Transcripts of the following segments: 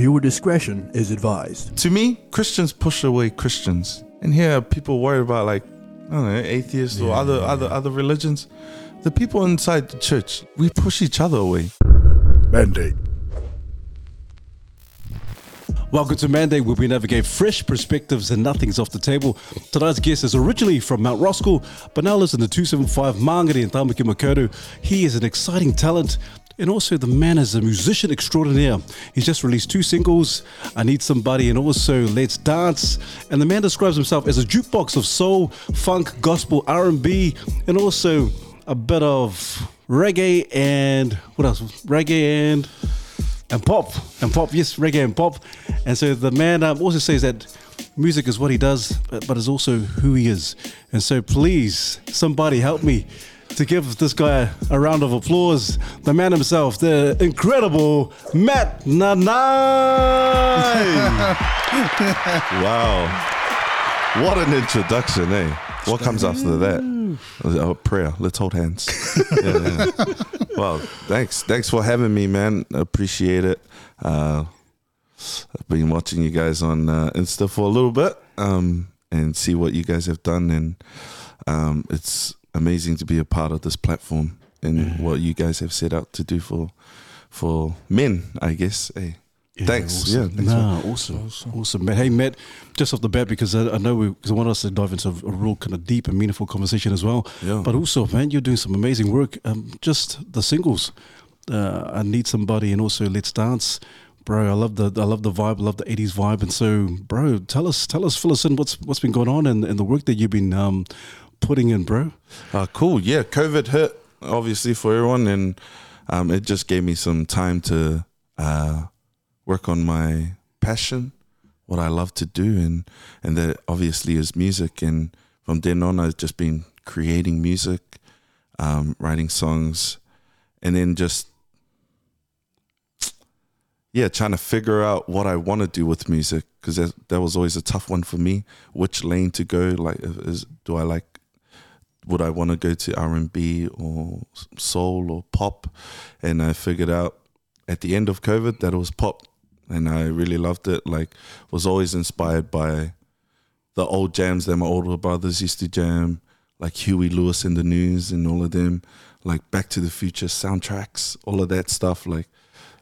Viewer discretion is advised. To me, Christians push away Christians, and here are people worried about like I don't know atheists or other other other religions. The people inside the church, we push each other away. Mandate. Welcome to Mandate, where we navigate fresh perspectives and nothing's off the table. Tonight's guest is originally from Mount Roskill, but now lives in the 275 Mangere in Tamaki Makaurau. He is an exciting talent and also the man is a musician extraordinaire. He's just released two singles, I Need Somebody and also Let's Dance. And the man describes himself as a jukebox of soul, funk, gospel, R&B, and also a bit of reggae and what else? Reggae and and pop and pop. Yes, reggae and pop. And so the man um, also says that music is what he does, but, but is also who he is. And so please, somebody help me to give this guy a round of applause. The man himself, the incredible Matt Nanai. Wow, what an introduction, eh? What comes after that? Oh, prayer. Let's hold hands. yeah, yeah. Well, thanks. Thanks for having me, man. Appreciate it. Uh, I've been watching you guys on uh, Insta for a little bit um, and see what you guys have done, and um, it's amazing to be a part of this platform and what you guys have set out to do for for men. I guess. Hey. thanks. Awesome. Yeah. Thanks Nah, awesome. awesome. Matt. Hey, Matt, just off the bat, because I, I know we, because I want us to dive into a, a real kind of deep and meaningful conversation as well. Yeah. But also, man, you're doing some amazing work. Um, just the singles, uh, I need somebody, and also Let's Dance. Bro, I love the I love the vibe, I love the '80s vibe, and so, bro, tell us, tell us, fill us in. What's what's been going on and, and the work that you've been um, putting in, bro. Uh, cool. Yeah, COVID hit obviously for everyone, and um, it just gave me some time to uh, work on my passion, what I love to do, and and that obviously is music. And from then on, I've just been creating music, um, writing songs, and then just yeah, trying to figure out what I want to do with music because that, that was always a tough one for me. Which lane to go? Like, is do I like would I want to go to R and B or soul or pop? And I figured out at the end of COVID that it was pop, and I really loved it. Like, was always inspired by the old jams that my older brothers used to jam, like Huey Lewis and the News and all of them, like Back to the Future soundtracks, all of that stuff. Like,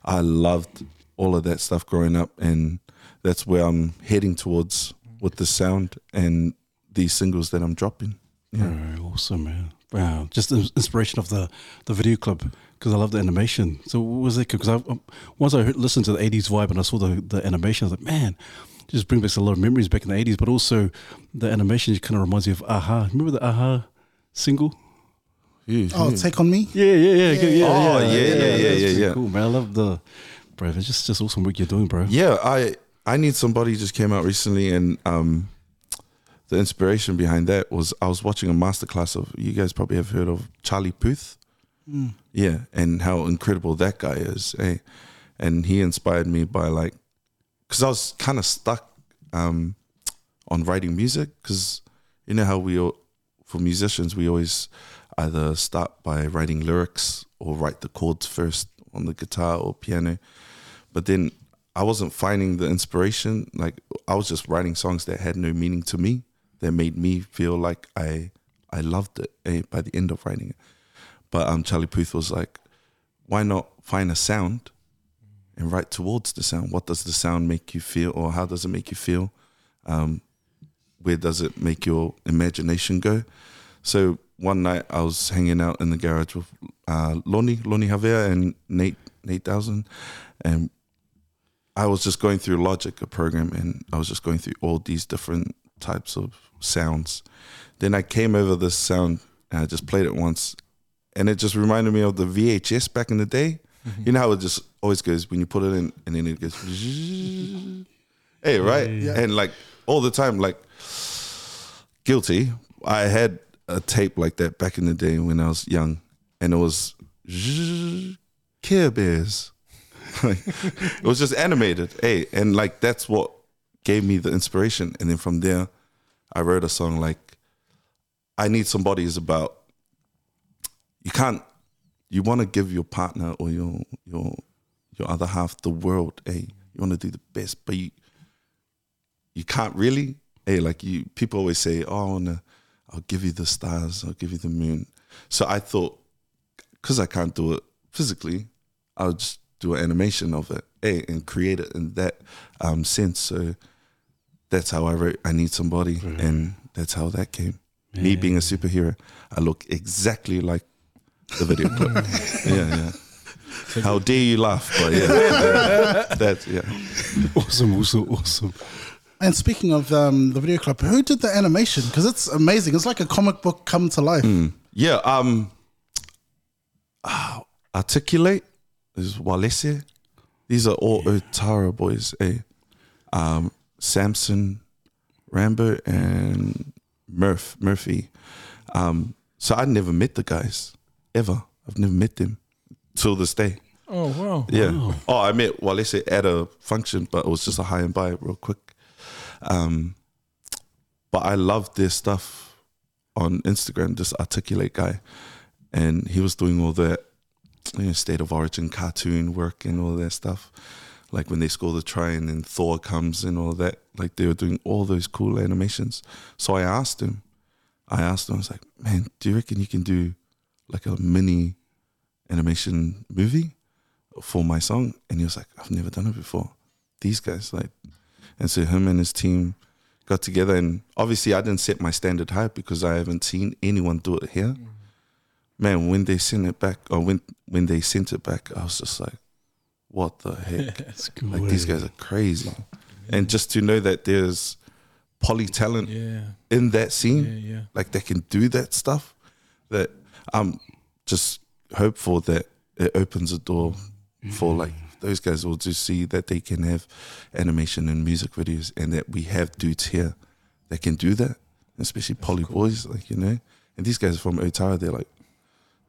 I loved all of that stuff growing up, and that's where I'm heading towards with the sound and these singles that I'm dropping. Yeah. Oh, awesome, man. Wow, just the inspiration of the the video clip because I love the animation. So what was it? Because I um, once I heard, listened to the '80s vibe and I saw the the animation, I was like, man, just brings back a lot of memories back in the '80s. But also the animation kind of reminds me of a-ha. Remember the a-ha single? Yeah, Oh, take on me. Yeah, yeah, yeah, yeah, yeah. Oh, yeah, yeah, yeah, that's yeah, yeah. Cool, man. I love the, bro. It's just just awesome work you're doing, bro. Yeah, I I need somebody just came out recently, and um, the inspiration behind that was I was watching a masterclass of you guys probably have heard of Charlie Puth, yeah, and how incredible that guy is, eh? And he inspired me by like, because I was kind of stuck um, on writing music, because you know how we all, for musicians we always either start by writing lyrics or write the chords first on the guitar or piano but then I wasn't finding the inspiration. Like I was just writing songs that had no meaning to me, that made me feel like I I loved it eh, by the end of writing it. But um, Charlie Puth was like, why not find a sound and write towards the sound? What does the sound make you feel, or how does it make you feel? Um, where does it make your imagination go? So one night I was hanging out in the garage with uh, Lonnie, Lonnie Javier and Nate, Nate Dowson, and I was just going through Logic, a program, and I was just going through all these different types of sounds. Then I came over this sound and I just played it once, and it just reminded me of the VHS back in the day. Mm-hmm. You know how it just always goes when you put it in, and then it goes, hey, right? And like all the time, like guilty. I had a tape like that back in the day when I was young, and it was Care Bears. Like, it was just animated. Hey, and like that's what gave me the inspiration. And then from there, I wrote a song like I Need Somebody is about you can't you want to give your partner or your your your other half the world, hey, You want to do the best, but you you can't really. Hey, like you, people always say, "Oh, wanna, I'll give you the stars, I'll give you the moon." So I thought, because I can't do it physically, I'll just do an animation of it, hey, and create it in that um, sense. So that's how I wrote "I Need Somebody," and that's how that came. Me being a superhero, I look exactly like the video clip. yeah, yeah. How dare you laugh? But yeah, that's yeah. Awesome, awesome, awesome. And speaking of um, the video clip, who did the animation? Because it's amazing. It's like a comic book come to life. Yeah, um ah, Articulate is Walese. These are all Otara boys, eh? Um Samson, Rambo and Murph Murphy. Um so I never met the guys ever. I've never met them till this day. Oh wow. Yeah. Oh, I met Walese at a function, but it was just a high and by real quick. Um, but I loved their stuff on Instagram, this articulate guy. And he was doing all that you know, state of origin cartoon work and all that stuff. Like when they score the try and then Thor comes and all that. Like they were doing all those cool animations. So I asked him, I asked him, I was like, man, do you reckon you can do like a mini animation movie for my song? And he was like, I've never done it before. These guys, like, and so him and his team got together. And obviously, I didn't set my standard high because I haven't seen anyone do it here. Mm-hmm. Man, when they sent it back, or when when they sent it back, I was just like, what the heck? Like these guys are crazy. And just to know that there's poly talent Yeah. in that scene, Yeah, like they can do that stuff, that I'm just hopeful that it opens a door for like those guys will just see that they can have animation and music videos and that we have dudes here that can do that, especially poly boys, like, you know. And these guys are from Otara, they're like,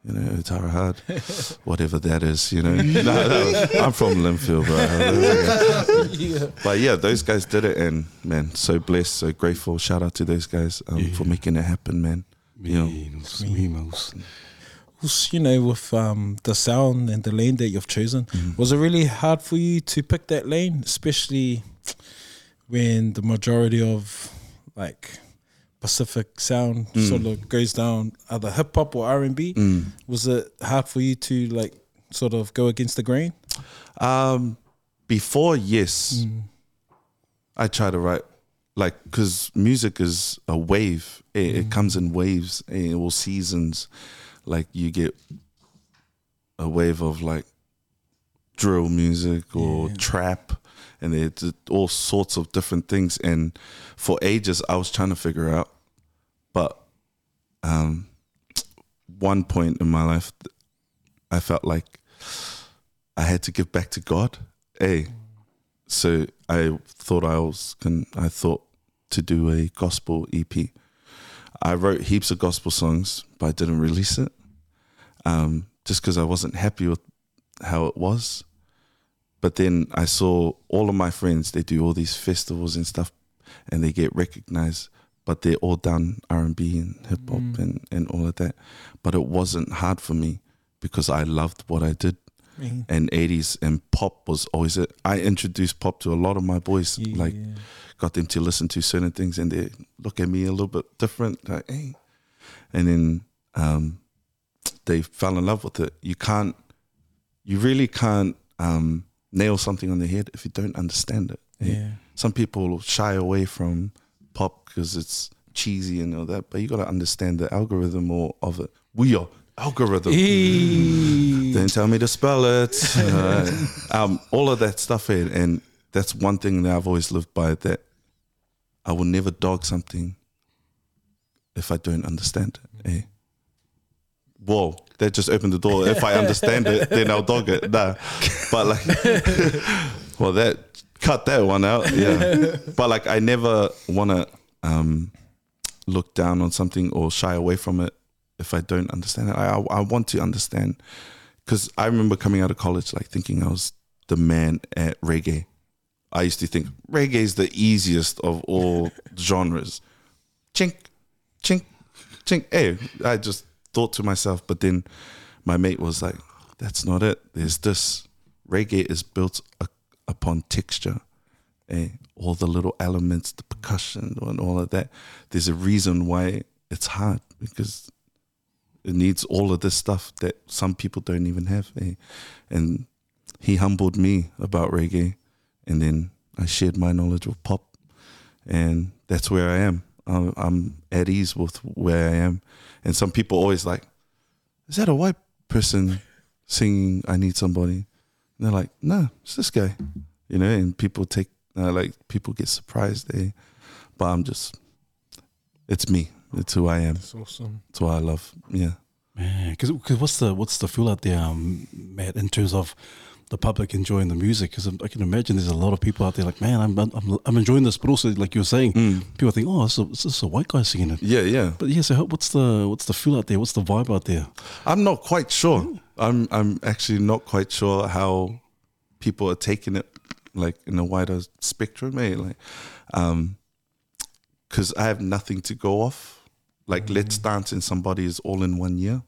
you know, Otara hard, whatever that is, you know. no, no, I'm from Lynfield, bro. But yeah, those guys did it, and man, so blessed, so grateful. Shout out to those guys um, for making it happen, man. You know, Memes, memes. Was, you know, with um, the sound and the lane that you've chosen, was it really hard for you to pick that lane, especially when the majority of like Pacific sound sort of goes down either hip hop or R and B? Was it hard for you to like sort of go against the grain? Um, before yes, I try to write like because music is a wave. It, it comes in waves, eh, all seasons. Like you get a wave of like drill music or trap, and they did all sorts of different things. And for ages, I was trying to figure out, but um, one point in my life, I felt like I had to give back to God. Hey, so I thought I was can I thought to do a gospel EP. I wrote heaps of gospel songs, but I didn't release it. Um, just because I wasn't happy with how it was. But then I saw all of my friends, they do all these festivals and stuff and they get recognized, but they're all done R and B and hip hop and, and all of that. But it wasn't hard for me because I loved what I did and 80s and pop was always it. I introduced pop to a lot of my boys, like got them to listen to certain things and they look at me a little bit different, like, hey. And then um, they fell in love with it. You can't, you really can't um, nail something on the head if you don't understand it. eh? Yeah. Some people shy away from pop because it's cheesy and all that, but you got to understand the algorithm or of it. We are algorithm. Don't tell me to spell it. Uh, um, all of that stuff, here, and that's one thing that I've always lived by. That I will never dog something if I don't understand it. Eh? Whoa, that just opened the door. If I understand it, then I'll dog it. Nah, but like, well, that cut that one out. Yeah, but like, I never want to um, look down on something or shy away from it if I don't understand it. I I, I want to understand because I remember coming out of college like thinking I was the man at reggae. I used to think reggae is the easiest of all genres. Chink, chink, chink. Hey, I just thought to myself, but then my mate was like, "That's not it. There's this. Reggae is built a, upon texture, eh? all the little elements, the percussion, and all of that. There's a reason why it's hard because it needs all of this stuff that some people don't even have. Eh? And he humbled me about reggae, and then I shared my knowledge of pop, and that's where I am. I'm, I'm at ease with where I am. And some people always like, "Is that a white person singing? I need somebody." And they're like, "No, it's this guy," you know. And people take uh, like people get surprised. Eh? But I'm just, it's me. It's who I am. It's awesome. It's what I love. Yeah. Man, because what's the what's the feel out there, um, Matt, in terms of the public enjoying the music? Because I can imagine there's a lot of people out there like, man, I'm I'm, I'm enjoying this, but also like you were saying, people think, oh, this is, a, is a white guy singing it. Yeah, yeah. But yeah, so what's the what's the feel out there? What's the vibe out there? I'm not quite sure. I'm I'm actually not quite sure how people are taking it like in a wider spectrum, eh? Like, um, because I have nothing to go off. Like, Let's Dance and Somebody is all in one year,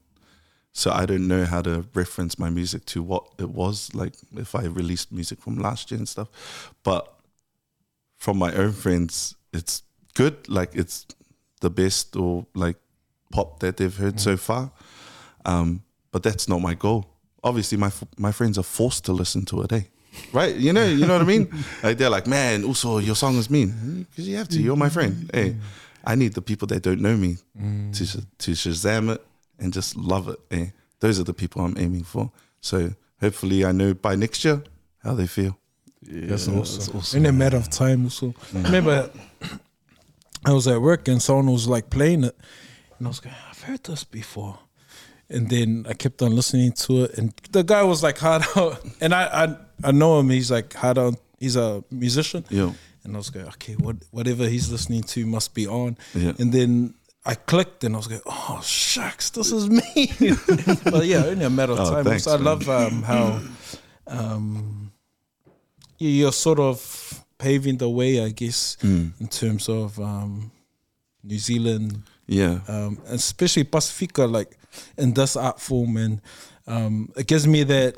so I don't know how to reference my music to what it was like if I released music from last year and stuff. But from my own friends, it's good. Like, it's the best or like pop that they've heard so far. Um, but that's not my goal. Obviously, my f- my friends are forced to listen to it, eh? Right? You know, you know what I mean? Like they're like, man, also your song is mean because you have to. You're my friend. Hey, I need the people that don't know me to sh- to shazam it and just love it. Eh? Those are the people I'm aiming for. So hopefully, I know by next year how they feel. That's awesome. In a matter of time, also. I remember I was at work and someone was like playing it, and I was going, I've heard this before. And then I kept on listening to it, and the guy was like hard out, and I I, I know him. He's like hard out. He's a musician. Yeah. And I was going, okay, what whatever he's listening to must be on. Yeah. And then I clicked, and I was going, oh shucks, this is me. but yeah, only a matter of Oh, time. thanks, I man. love um, how um, you- you're sort of paving the way, I guess, Mm. in terms of um, New Zealand, Yeah. um, especially Pacifica, like in this art form, and um, it gives me that.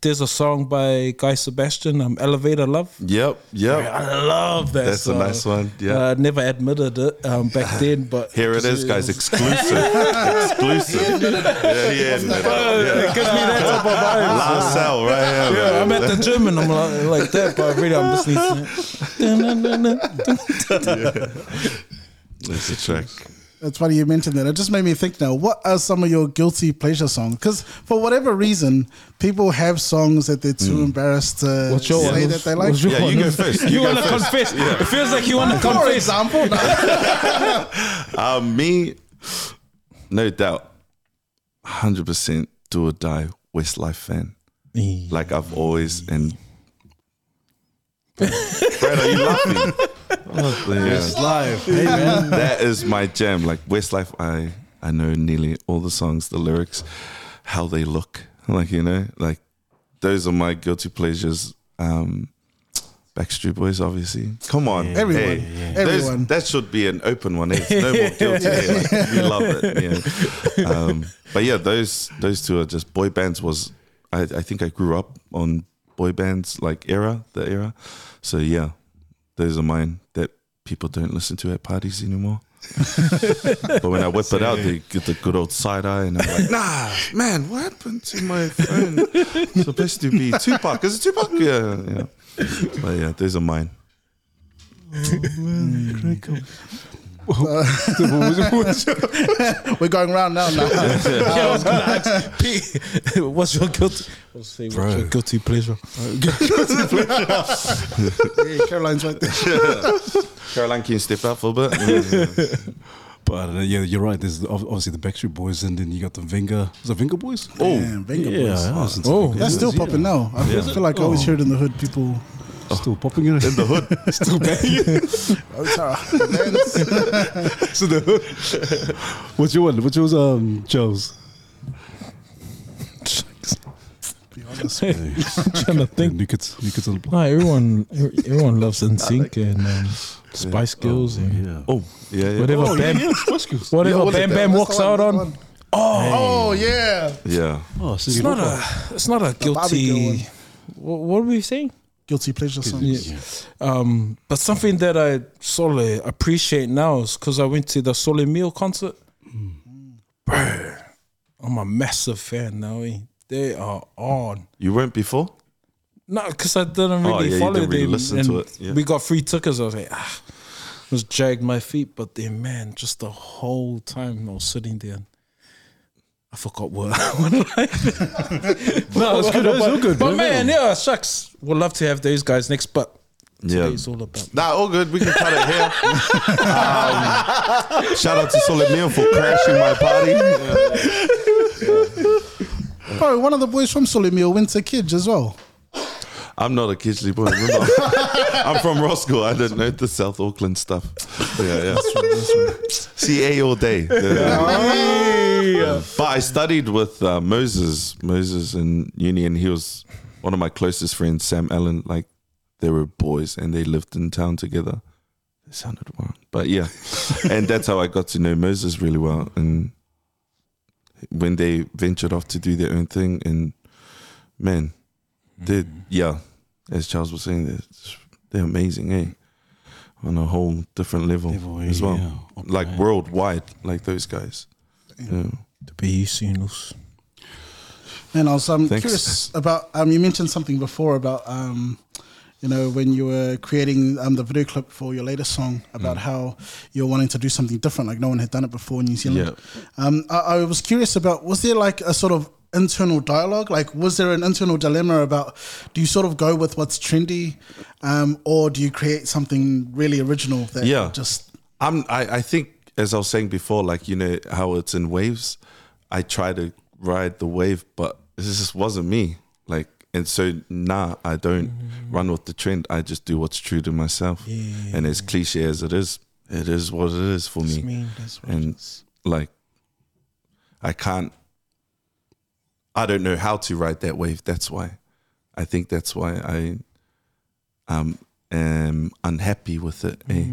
There's a song by Guy Sebastian, um, "Elevator Love." Yep. Yep. I love that. That's a nice one. Yeah. Uh, I never admitted it um, back then, but Here it is, guys. Exclusive. Exclusive. Yeah, he admitted it. It gives me that type of vibe. Last cell right here. Yeah, man. I'm at the gym and I'm like, like that, but really I'm listening to it. It's a track. It's funny you mentioned that. It just made me think now. What are some of your guilty pleasure songs? Because for whatever reason, people have songs that they're too embarrassed to What's your say one? that they like. What's your Yeah, you one? go first. You, You want to first. confess? It feels like you want to come, For example, no. Um, me, no doubt, hundred percent do or die Westlife fan. Like I've always and. Brad, are you laughing? Yeah. live. Hey man. that is my jam. Like Westlife, I I know nearly all the songs, the lyrics, how they look. Like you know, like those are my guilty pleasures. Um, Backstreet Boys, obviously. Come on, Everyone. Hey, Everyone. those- that should be an open one. It's no more guilty. Like, we love it. Yeah. Um, but yeah, those those two are just boy bands. Was I, I think I grew up on boy bands like era, the era. So yeah, those are mine that people don't listen to at parties anymore. but when I whip it out, they get the good old side eye, and I'm like, "Nah, man, what happened to my phone? It's supposed to be Tupac. Is it Tupac? Yeah, yeah. But yeah, those are mine. Oh, mm. We're going round now. now. Yeah, I was gonna ask Pete, what's your guilty? What's, say, what's Bro. your guilty pleasure? yeah, Caroline's right there. Caroline, can you step out for a bit? But uh, yeah, you're right. There's obviously the Backstreet Boys, and then you got the Venga. Is it Vengaboys? Oh, Damn, Venga yeah, Boys. I listen to Oh, That's still popping yeah. now. I feel, feel like I always heard in the hood. People. Still popping in, in the hood. still banging. Oh, sorry. to the hood. What's your one? What's yours, um, Joe's? Be honest. I'm trying to think. New kids, new kids on the block. No, everyone, everyone loves NSYNC and um, Spice Girls and Yeah. Oh, yeah, yeah. whatever Oh, Bam, yeah, Spice Girls. whatever Yeah, Bam? Bam walks out on. one. Oh, oh yeah. Yeah. Oh, so It's not a, it's not a guilty. What, what were we saying? Guilty pleasure songs. Yeah. Um, but something that I solely appreciate now is because I went to the Sole Mio concert. Bro, I'm a massive fan now. Eh? They are on. You weren't before? No, because I didn't Oh, really yeah, you follow didn't really them. listen to it, yeah. We got free tickets. I was like, ah, was dragged my feet. But then, man, just the whole time I was sitting there. I forgot what. what like. no, it's good, it's all good, But man. man, yeah, shucks. Would love to have those guys next. But Yeah. today's all about. Nah, all good. We can cut it here. um, shout out to Solid Meal for crashing my party. Bro, one of the boys from Sole Mio went to Kidge as well. I'm not a Kitchley boy. Remember, I'm from Roskill. I don't know the South Auckland stuff. Yeah, yeah. CA all day. But I studied with uh, Moses, Moses in uni, and he was one of my closest friends, Sam Allen. Like they were boys, and they lived in town together. It sounded wrong, but yeah, and that's how I got to know Moses really well. And when they ventured off to do their own thing, and man, they yeah, as Charles was saying, they're, they're amazing, eh? On a whole different level, Level, as well, yeah. like worldwide, like those guys. Yeah. To be you, Sinus. And I was um, Thanks. curious about um, you mentioned something before about um, you know when you were creating um, the video clip for your latest song about Mm. how you're wanting to do something different, like no one had done it before in New Zealand. Um, I, I was curious about was there like a sort of internal dialogue? Like, was there an internal dilemma about do you sort of go with what's trendy, um, or do you create something really original that Yeah. just I'm. I, I think, as I was saying before, like you know how it's in waves. I try to ride the wave, but this just wasn't me. Like, and so nah, I don't run with the trend. I just do what's true to myself. And as cliche as it is, it is what it is for me. mean, and like, I can't. I don't know how to ride that wave. That's why. I think that's why I um am unhappy with it. Eh?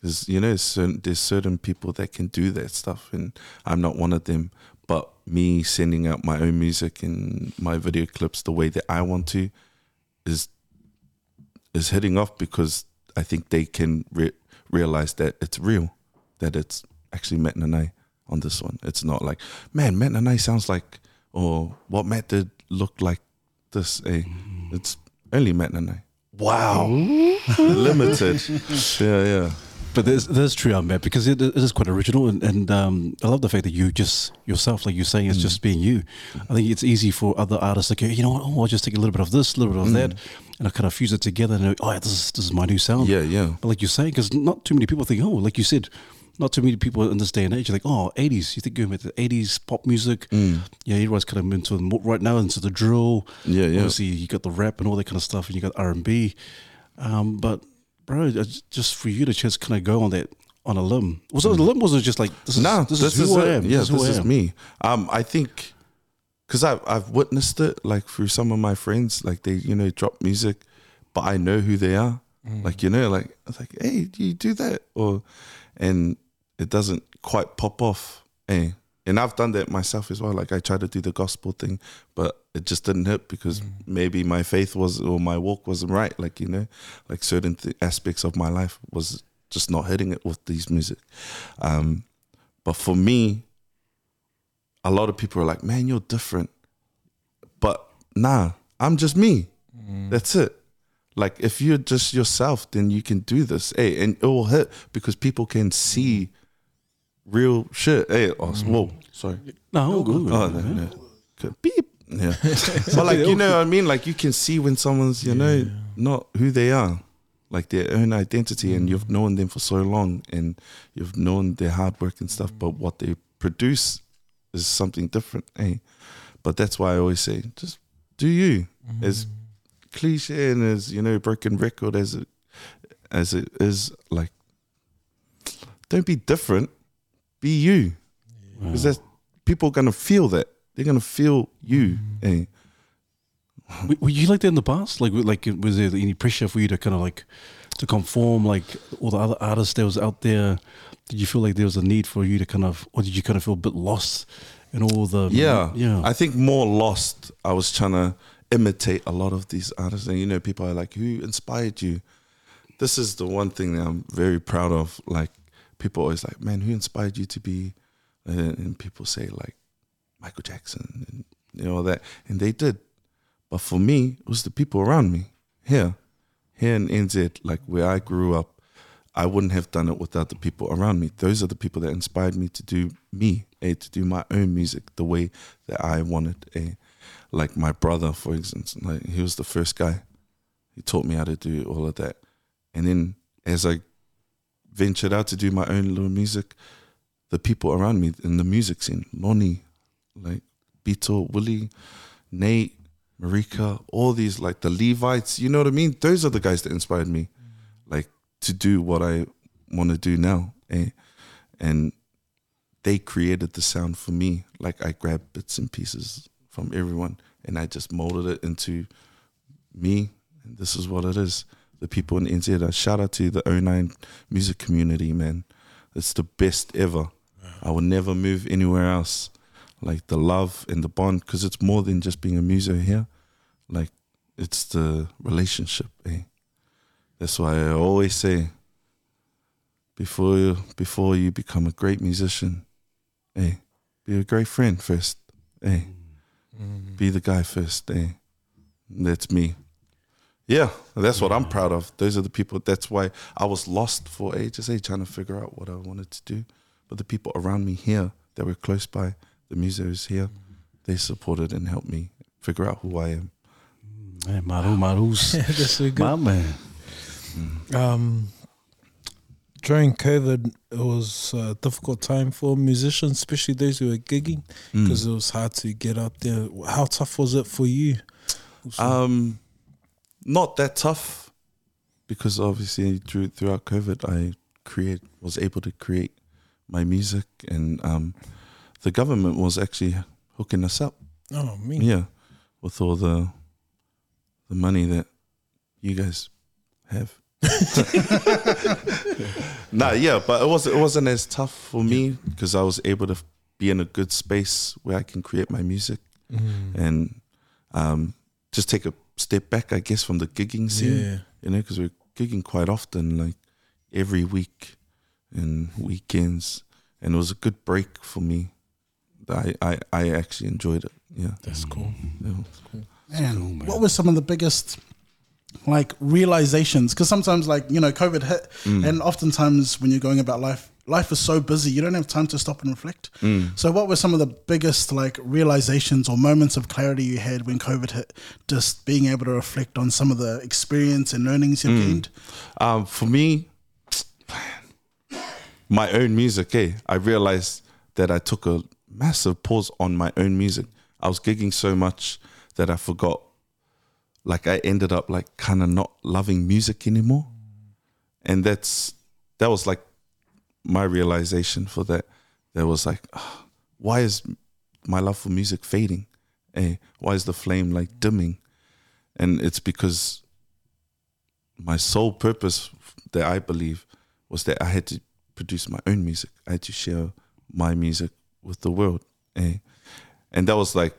Because you know, certain, there's certain people that can do that stuff, and I'm not one of them. But me sending out my own music and my video clips the way that I want to is is hitting off because I think they can re- realize that it's real, that it's actually Matt Nanai on this one. It's not like, man, Matt Nanai sounds like, or what Matt did looked like this. Eh? It's only Matt Nanai. Wow, limited. yeah, yeah. But there's, there's true, Matt, because it, it is quite original, and, and um, I love the fact that you just yourself, like you're saying, it's just being you. I think it's easy for other artists to go, you know what? Oh, I'll just take a little bit of this, a little bit of that, and I kind of fuse it together, and oh, yeah, this is this is my new sound. Yeah, yeah. But like you're saying, because not too many people think, oh, like you said, not too many people in this day and age are like, oh, 80s. You think you're going with the 80s pop music. Yeah, everyone's kind of into the, right now into the drill. Yeah, yeah. Obviously, you got the rap and all that kind of stuff, and you got R and B. Um, but bro, just for you to just kind of go on that on a limb. Was it a limb? Was it just like this is no, this, this, is who I am? Yeah, this is, who I am. me. Um, I think because I've I've witnessed it like through some of my friends, like they you know drop music, but I know who they are. Like you know, like I was like, hey, do you do that? Or and it doesn't quite pop off. Eh. And I've done that myself as well. Like I tried to do the gospel thing, but it just didn't hit because mm. maybe my faith was or my walk wasn't right. Like you know, like certain th- aspects of my life was just not hitting it with these music. Um, but for me, a lot of people are like, "Man, you're different," but nah, I'm just me. Mm. That's it. Like if you're just yourself, then you can do this. Hey, and it will hit because people can see mm. Real shit. Hey, uh, mm-hmm. oh, whoa, sorry. No, all good. Oh, no, no. Good. Beep. Yeah. but like you know what I mean? Like you can see when someone's, you know, not who they are. Like their own identity and mm. you've known them for so long and you've known their hard work and stuff, but what they produce is something different. Eh? But that's why I always say, just do you. Mm-hmm. As cliche and as, you know, broken record as it as it is like don't be different. Be you. Because that's people are gonna feel that. They're gonna feel you. Eh? Were- Were you like that in the past? Like, like was there any pressure for you to kind of like to conform like all the other artists that was out there? Did you feel like there was a need for you to kind of, or did you kind of feel a bit lost in all the Yeah, yeah? I think more lost. I was trying to imitate a lot of these artists. And you know, people are like, "Who inspired you?" This is the one thing that I'm very proud of. Like people always like, "Man, who inspired you to be?" And, and people say like Michael Jackson and you know that, and they did. But for me, it was the people around me here, here in NZ, like where I grew up. I wouldn't have done it without the people around me. Those are the people that inspired me to do me, eh, to do my own music the way that I wanted. Eh. Like my brother, for instance, like he was the first guy. He taught me how to do all of that. And then as I ventured out to do my own little music, the people around me in the music scene, Lonnie, like Beto, Willie, Nate, Marika, all these like the Levites, you know what I mean? Those are the guys that inspired me, like to do what I want to do now. Eh? And they created the sound for me. Like I grabbed bits and pieces from everyone and I just molded it into me. And this is what it is. The people in NZ, shout out to the 09 music community, man. It's the best ever. I will never move anywhere else. Like the love and the bond, because it's more than just being a muso here. Like it's the relationship. Eh? That's why I always say, before you, before you become a great musician, eh, be a great friend first. Eh, be the guy first. Eh, that's me. Yeah, that's what I'm proud of. Those are the people. That's why I was lost for ages, eh, trying to figure out what I wanted to do. But the people around me here that were close by, the musos here, they supported and helped me figure out who I am. Hey, Maru Maru's That's so good. my man. Um, during COVID, it was a difficult time for musicians, especially those who were gigging, Mm. because it was hard to get out there. How tough was it for you? Um, not that tough because obviously through, throughout COVID, I create was able to create my music, and um, the government was actually hooking us up. Oh, me. Yeah, with all the the money that you guys have. nah, yeah, but it was it wasn't as tough for me because I was able to be in a good space where I can create my music Mm. and um, just take a step back, I guess, from the gigging scene. Yeah. You know, because we're gigging quite often, like every week and weekends, and it was a good break for me. I I, I actually enjoyed it. Yeah. That's cool. yeah. Man, oh what were some of the biggest like realizations? Because sometimes, like you know, COVID hit, mm. and oftentimes when you're going about life, life is so busy you don't have time to stop and reflect. So, what were some of the biggest like realizations or moments of clarity you had when COVID hit? Just being able to reflect on some of the experience and learnings you've gained. Um, for me, my own music, eh? I realized that I took a massive pause on my own music. I was gigging so much that I forgot. Like I ended up like kind of not loving music anymore, and that's that was like my realization for that. That was like, ah, why is my love for music fading? Eh? Why is the flame like dimming? And it's because my sole purpose that I believe was that I had to produce my own music. I had to share my music with the world. Eh? And that was like,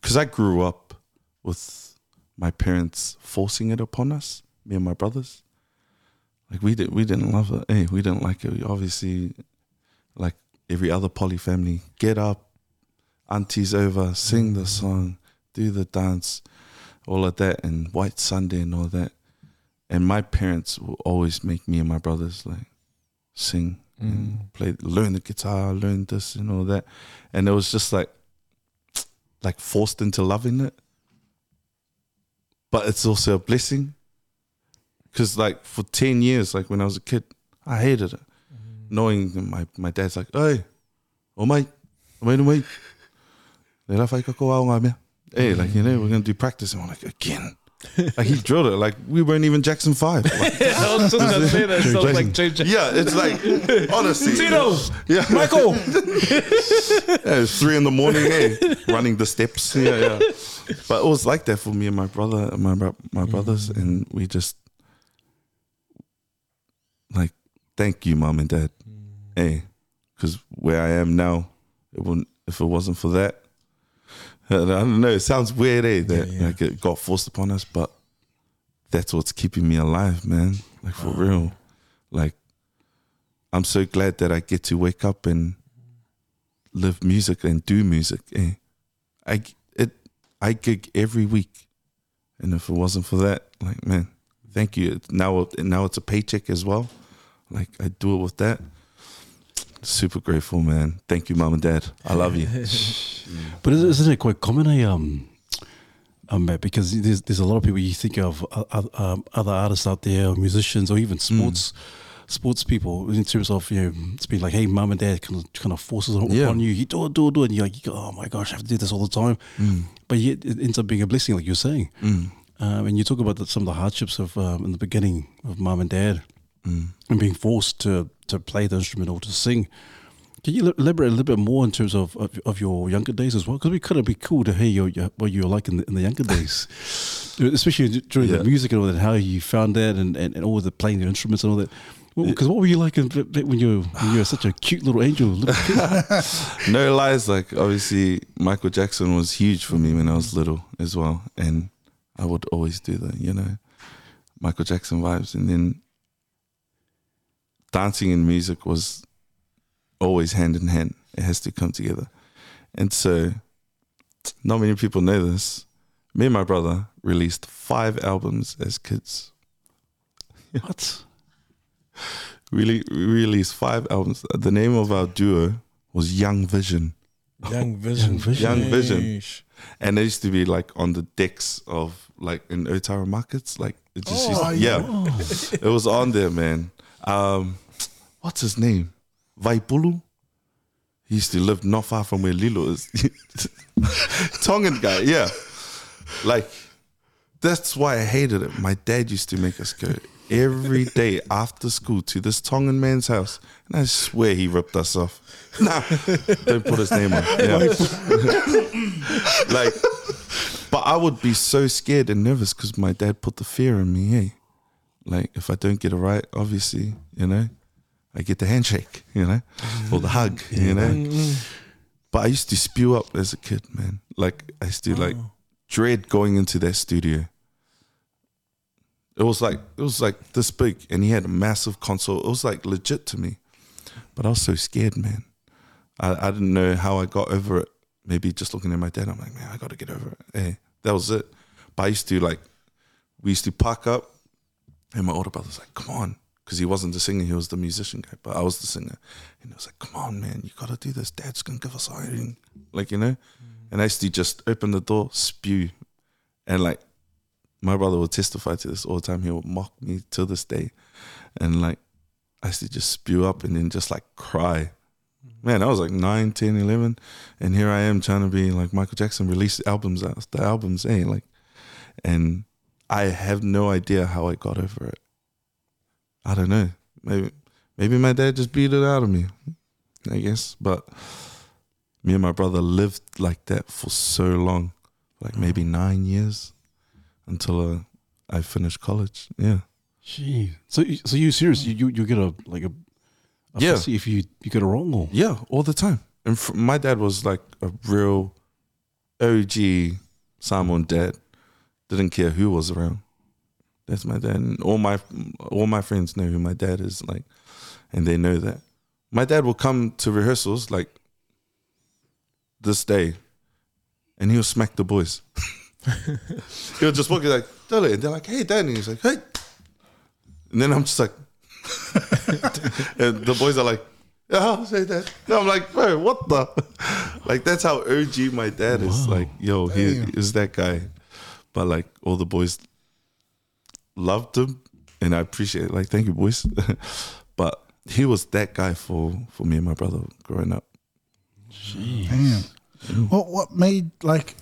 because I grew up with my parents forcing it upon us, me and my brothers. Like we did, we didn't love it. Hey, we didn't like it. We obviously, like every other poly family, get up, auntie's over, sing the mm. song, do the dance, all of that, and White Sunday and all that. And my parents will always make me and my brothers like sing, and mm. play, learn the guitar, learn this and all that. And it was just like, like forced into loving it. But it's also a blessing because like for 10 years like when i was a kid i hated it. Mm-hmm. Knowing my, my dad's like hey oh my, oh mate oh mate. Le la whai kako ao ngā mea hey like you know we're gonna do practice. And I'm like again? Like he drilled it. Like we weren't even jackson 5 Like, I was just gonna say that. Sounds like JJ. yeah it's like honestly Tito, yeah. Michael. yeah, it's three in the morning, hey, running the steps. Yeah, yeah. But it was like that for me and my brother, and my my brothers, and we just like thank you, mom and dad. Hey, because where I am now, it wouldn't if it wasn't for that. I don't know. It sounds weird, eh? That Yeah, yeah. like it got forced upon us, but that's what's keeping me alive, man. Like for real. Like I'm so glad that I get to wake up and live music and do music. Eh? I it I gig every week, and if it wasn't for that, like man, thank you. Now now it's a paycheck as well. Like I do it with that. Super grateful, man. Thank you, mom and dad. I love you. But is- isn't it quite common, I um, um, Matt, because there's there's a lot of people you think of uh, uh, um, other artists out there, or musicians, or even sports sports people in terms of you know it's been like, hey, mom and dad kind of kind of forces it Yeah. upon you. You do it, do it, do it. And you're like, you go, oh my gosh, I have to do this all the time. But yet it ends up being a blessing, like you're saying. Um, and you talk about the, some of the hardships of um, in the beginning of mom and dad and being forced to to play the instrument or to sing. Can you elaborate a little bit more in terms of, of, of your younger days as well? Because we could have be cool to hear your, your, what you were like in the, in the younger days, especially during Yeah. the music and all that. How you found that and, and, and all the playing the instruments and all that. Because what were you like in, when you were, when you were such a cute little angel? Little no lies. Like obviously, Michael Jackson was huge for me when I was little as well, and I would always do the you know Michael Jackson vibes, and then dancing and music was always hand in hand. It has to come together, and so not many people know this. Me and my brother released five albums as kids. what? Really, we released five albums. The name of our duo was Young Vision. Young Vision. Young Vision. Young Vision. And they used to be like on the decks of like in Otara markets. Like it just oh, used Oh, yeah, it was on there, man. Um, what's his name? Vaipulu. He used to live not far from where Lilo is. Tongan guy, yeah. Like that's why I hated it. My dad used to make us go every day after school to this Tongan man's house, and I swear he ripped us off. Nah, don't put his name on. Yeah. like, but I would be so scared and nervous because my dad put the fear in me. Hey, like if I don't get it right, obviously, you know, I get the handshake, you know, or the hug, you know. Mm-hmm. But I used to spew up as a kid, man. Like I used to like oh. dread going into that studio. It was like it was like this big, and he had a massive console. It was like legit to me, but I was so scared, man. I, I didn't know how I got over it. Maybe just looking at my dad, I'm like, man, I got to get over it. Hey, that was it. But I used to like, we used to park up, and my older brother's like, come on, because he wasn't the singer, he was the musician guy, but I was the singer, and he was like, come on, man, you got to do this. Dad's gonna give us iron, like you know. And I used to just open the door, spew, and like my brother would testify to this all the time. He would mock me to this day. And like, I used to just spew up and then just like cry. Man, I was like 9, 10, 11. And here I am trying to be like Michael Jackson, release albums the albums, eh? Like, and I have no idea how I got over it. I don't know. Maybe, maybe my dad just beat it out of me, I guess. But me and my brother lived like that for so long, like maybe nine years until uh, I finished college. Yeah. Gee. So, so you serious? You, you you get a like a, a Yeah. if you you get it wrong or Yeah, all the time. And fr- my dad was like a real OG Samoan dad. Didn't care who was around. That's my dad. And all my all my friends know who my dad is like, and they know that. My dad will come to rehearsals like this day, and he'll smack the boys. he'll just walk he's like, Dele, and they're like, hey, dad, and he's like, hey, and then I'm just like, and the boys are like, yeah, I'll say that. And I'm like, bro, what the? like, that's how OG my dad is. Like, yo, he is that guy. But like, all the boys loved him, and I appreciate it. Like, thank you, boys. but he was that guy for for me and my brother growing up. Damn. What what made like?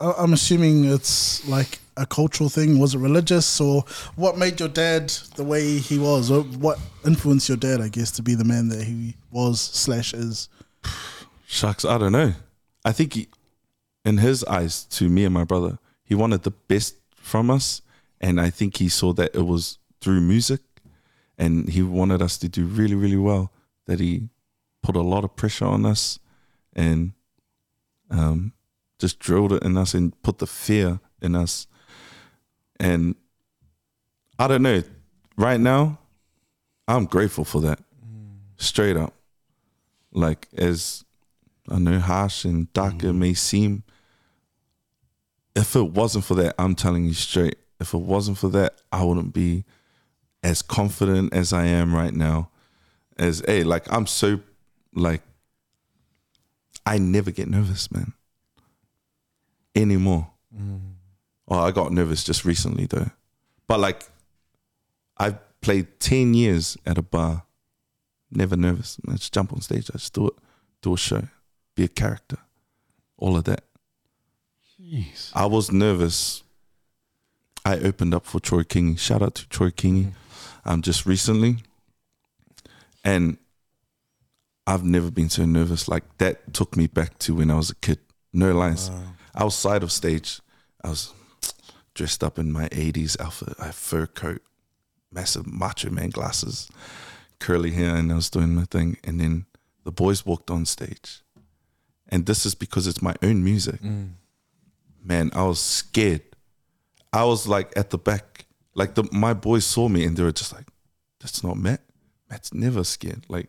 I- I'm assuming it's like a cultural thing. Was it religious, or what made your dad the way he was, or what influenced your dad? I guess to be the man that he was slash is. Shucks, I don't know. I think he, in his eyes, to me and my brother, he wanted the best from us, and I think he saw that it was through music, and he wanted us to do really, really well. That he put a lot of pressure on us, and um, just drilled it in us and put the fear in us. And I don't know. Right now, I'm grateful for that. Straight up. Like as I know harsh and dark it may seem. If it wasn't for that, I'm telling you straight, if it wasn't for that, I wouldn't be as confident as I am right now. As hey, like I'm so like I never get nervous, man. Anymore. Mm. Oh, I got nervous just recently though. But like I've played 10 years at a bar. Never nervous. I just jump on stage. I just do it. Do a show. Be a character. All of that. Jeez. I was nervous. I opened up for Troy Kingi. Shout out to Troy Kingi. Um, just recently, and I've never been so nervous. Like that took me back to when I was a kid. No lies. Outside of stage, I was dressed up in my '80s outfit. I fur coat, massive macho man glasses, curly hair, and I was doing my thing. And then the boys walked on stage, and this is because it's my own music man, I was scared. I was like at the back, like the my boys saw me and they were just like, "That's not Matt. Matt's never scared. Like,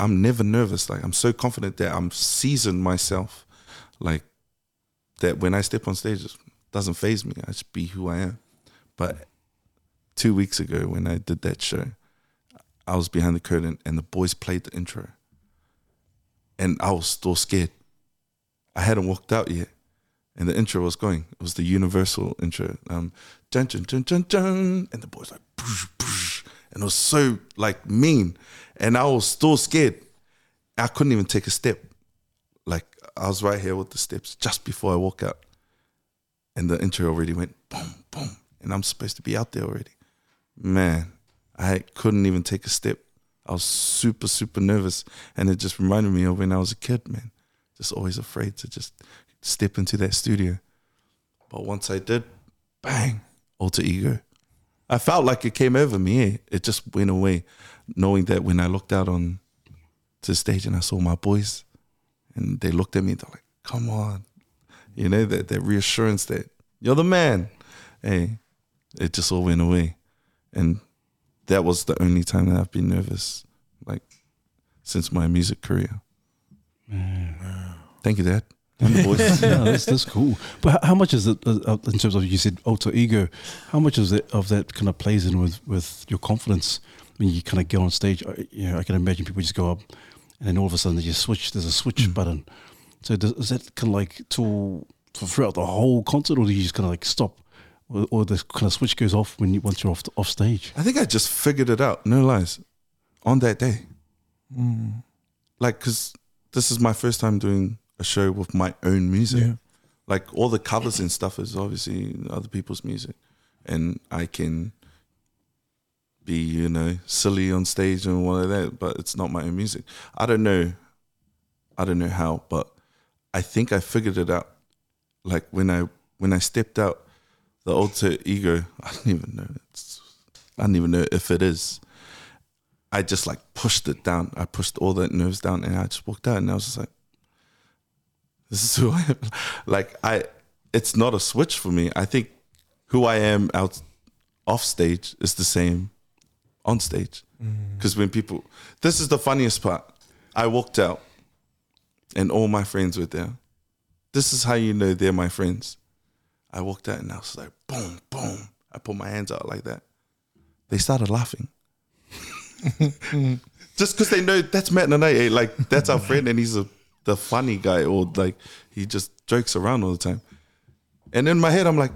I'm never nervous. Like, I'm so confident that I'm seasoned myself. Like that when I step on stage, it doesn't phase me. I just be who I am. But two weeks ago when I did that show, I was behind the curtain and the boys played the intro, and I was still scared. I hadn't walked out yet and the intro was going. It was the universal intro. Um, dun, dun, dun, dun, dun, and the boys like, "Poosh, poosh," and it was so like mean, and I was still scared. I couldn't even take a step. Like I was right here with the steps just before I walk out, and the intro already went boom, boom, and I'm supposed to be out there already. Man, I couldn't even take a step. I was super, super nervous, and it just reminded me of when I was a kid, man. Just always afraid to just step into that studio. But once I did, bang, alter ego. I felt like it came over me. eh? It just went away, knowing that when I looked out on to the stage and I saw my boys, and they looked at me, they're like, "Come on," you know that that reassurance that you're the man. Hey, it just all went away, and that was the only time that I've been nervous, like since my music career. Thank you, Dad. And the boys. no, that's, that's cool. But how, how much is it uh, uh, in terms of you said alter ego? How much is it of that kind of plays in with with your confidence when you kind of go on stage? I- You know, I can imagine people just go up and then all of a sudden they just switch. There's a switch button. So does, is that kind of like to, to throughout the whole concert, or do you just kind of like stop, or, or the kind of switch goes off when you once you're off the, off stage? I think I just figured it out, no lies, on that day. Like, because this is my first time doing a show with my own music. Yeah. Like, all the covers and stuff is obviously other people's music. And I can be, you know, silly on stage and all of that, but it's not my own music. I don't know. I don't know how, but I think I figured it out. Like when I when I stepped out, the alter ego. I don't even know. It's, I don't even know if it is. I just like pushed it down. I pushed all the nerves down, and I just walked out, and I was just like, "This is who I am." Like I, it's not a switch for me. I think who I am out off stage is the same on stage. Mm. Because when people, this is the funniest part. I walked out, and all my friends were there. This is how you know they're my friends. I walked out and I was like, boom, boom. I put my hands out like that. They started laughing. Just because they know that's Matt Nanai, eh? like that's our friend and he's a the funny guy or like he just jokes around all the time. And in my head, I'm like,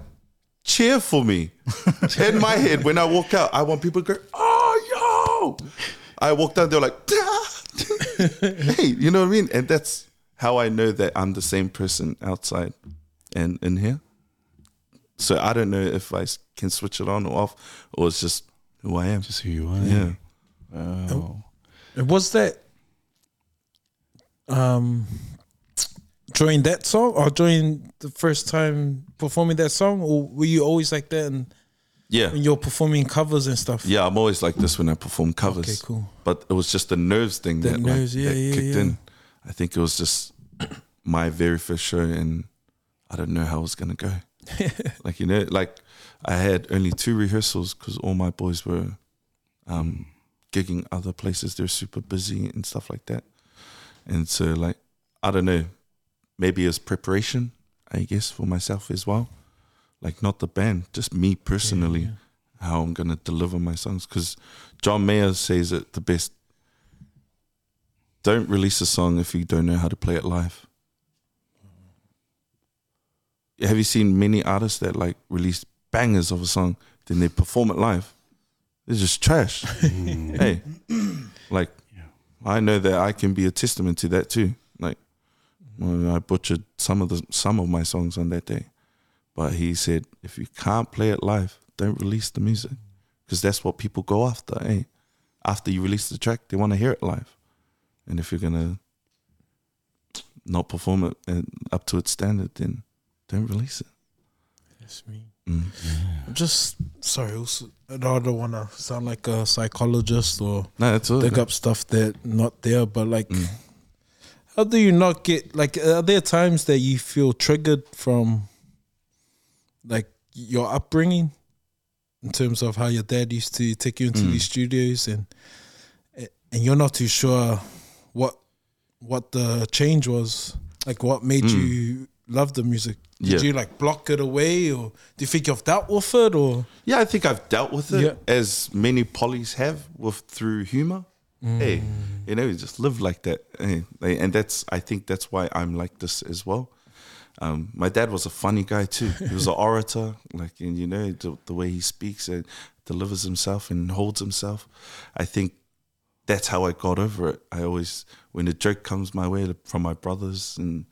cheer for me. in my head, when I walk out, I want people to go, oh, yo. I walked out, they're like, hey, you know what I mean? And that's how I know that I'm the same person outside and in here. So I don't know if I can switch it on or off, or it's just who I am. Just who you are. yeah. Wow. And Was that um during that song or during the first time performing that song, or were you always like that and Yeah. when you're performing covers and stuff? Yeah, I'm always like this when I perform covers. Okay, cool. But it was just the nerves thing The that, nerves, like, yeah, that yeah, kicked yeah. in. I think it was just my very first show, and I don't know how it was gonna go. like you know, like I had only two rehearsals because all my boys were um, gigging other places. They're super busy and stuff like that. And so, like, I don't know, maybe it's preparation, I guess, for myself as well. Like, not the band, just me personally, yeah. how I'm gonna deliver my songs. Because John Mayer says it the best. Don't release a song if you don't know how to play it live. Have you seen many artists that like release bangers of a song, then they perform it live? It's just trash. hey, like I know that I can be a testament to that too. Like I butchered some of the some of my songs on that day, but he said if you can't play it live, don't release the music because that's what people go after. Hey, after you release the track, they want to hear it live, and if you're gonna not perform it eh, up to its standard, then don't release it. That's me. Mm. Just sorry. Also, I don't want to sound like a psychologist or No, all. dig up stuff that not there. But like, Mm. how do you not get like? Are there times that you feel triggered from like your upbringing in terms of how your dad used to take you into Mm. these studios and and you're not too sure what what the change was like what made Mm. you love the music did Yeah. you like block it away or do you think you've dealt with it or Yeah, I think I've dealt with it Yeah. as many polys have with through humor. Hey, you know, you just live like that, Hey, and that's I think that's why I'm like this as well. Um, my dad was a funny guy too. He was an orator, like and you know the, the way he speaks and delivers himself and holds himself. I think that's how I got over it. I always, when a joke comes my way from my brothers, and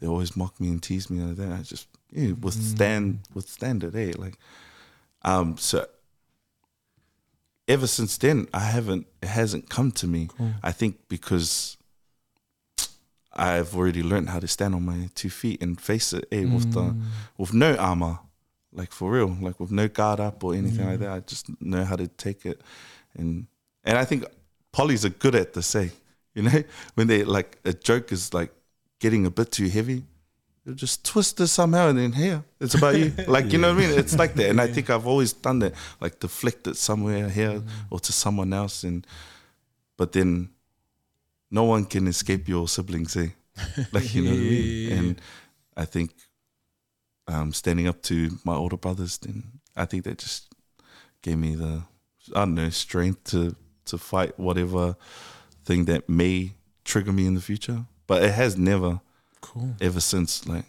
they always mock me and tease me and that, I just yeah, withstand mm. withstand it. Hey, like um, so ever since then, I haven't. It hasn't come to me. I think because I've already learned how to stand on my two feet and face it eh, with the mm. with no armor, like for real, like with no guard up or anything like mm. that. I just know how to take it, and and I think polys are good at this. Say, you know, when they like a joke is like getting a bit too heavy, you just twist it somehow and then here it's about you. Like you know what i mean? It's like that. And i think i've always done that like deflect it somewhere here or to someone else and but then no one can escape your siblings eh? like you know what i mean? And i think um standing up to my older brothers then i think that just gave me the i don't know strength to to fight whatever thing that may trigger me in the future but it has never cool ever since. Like,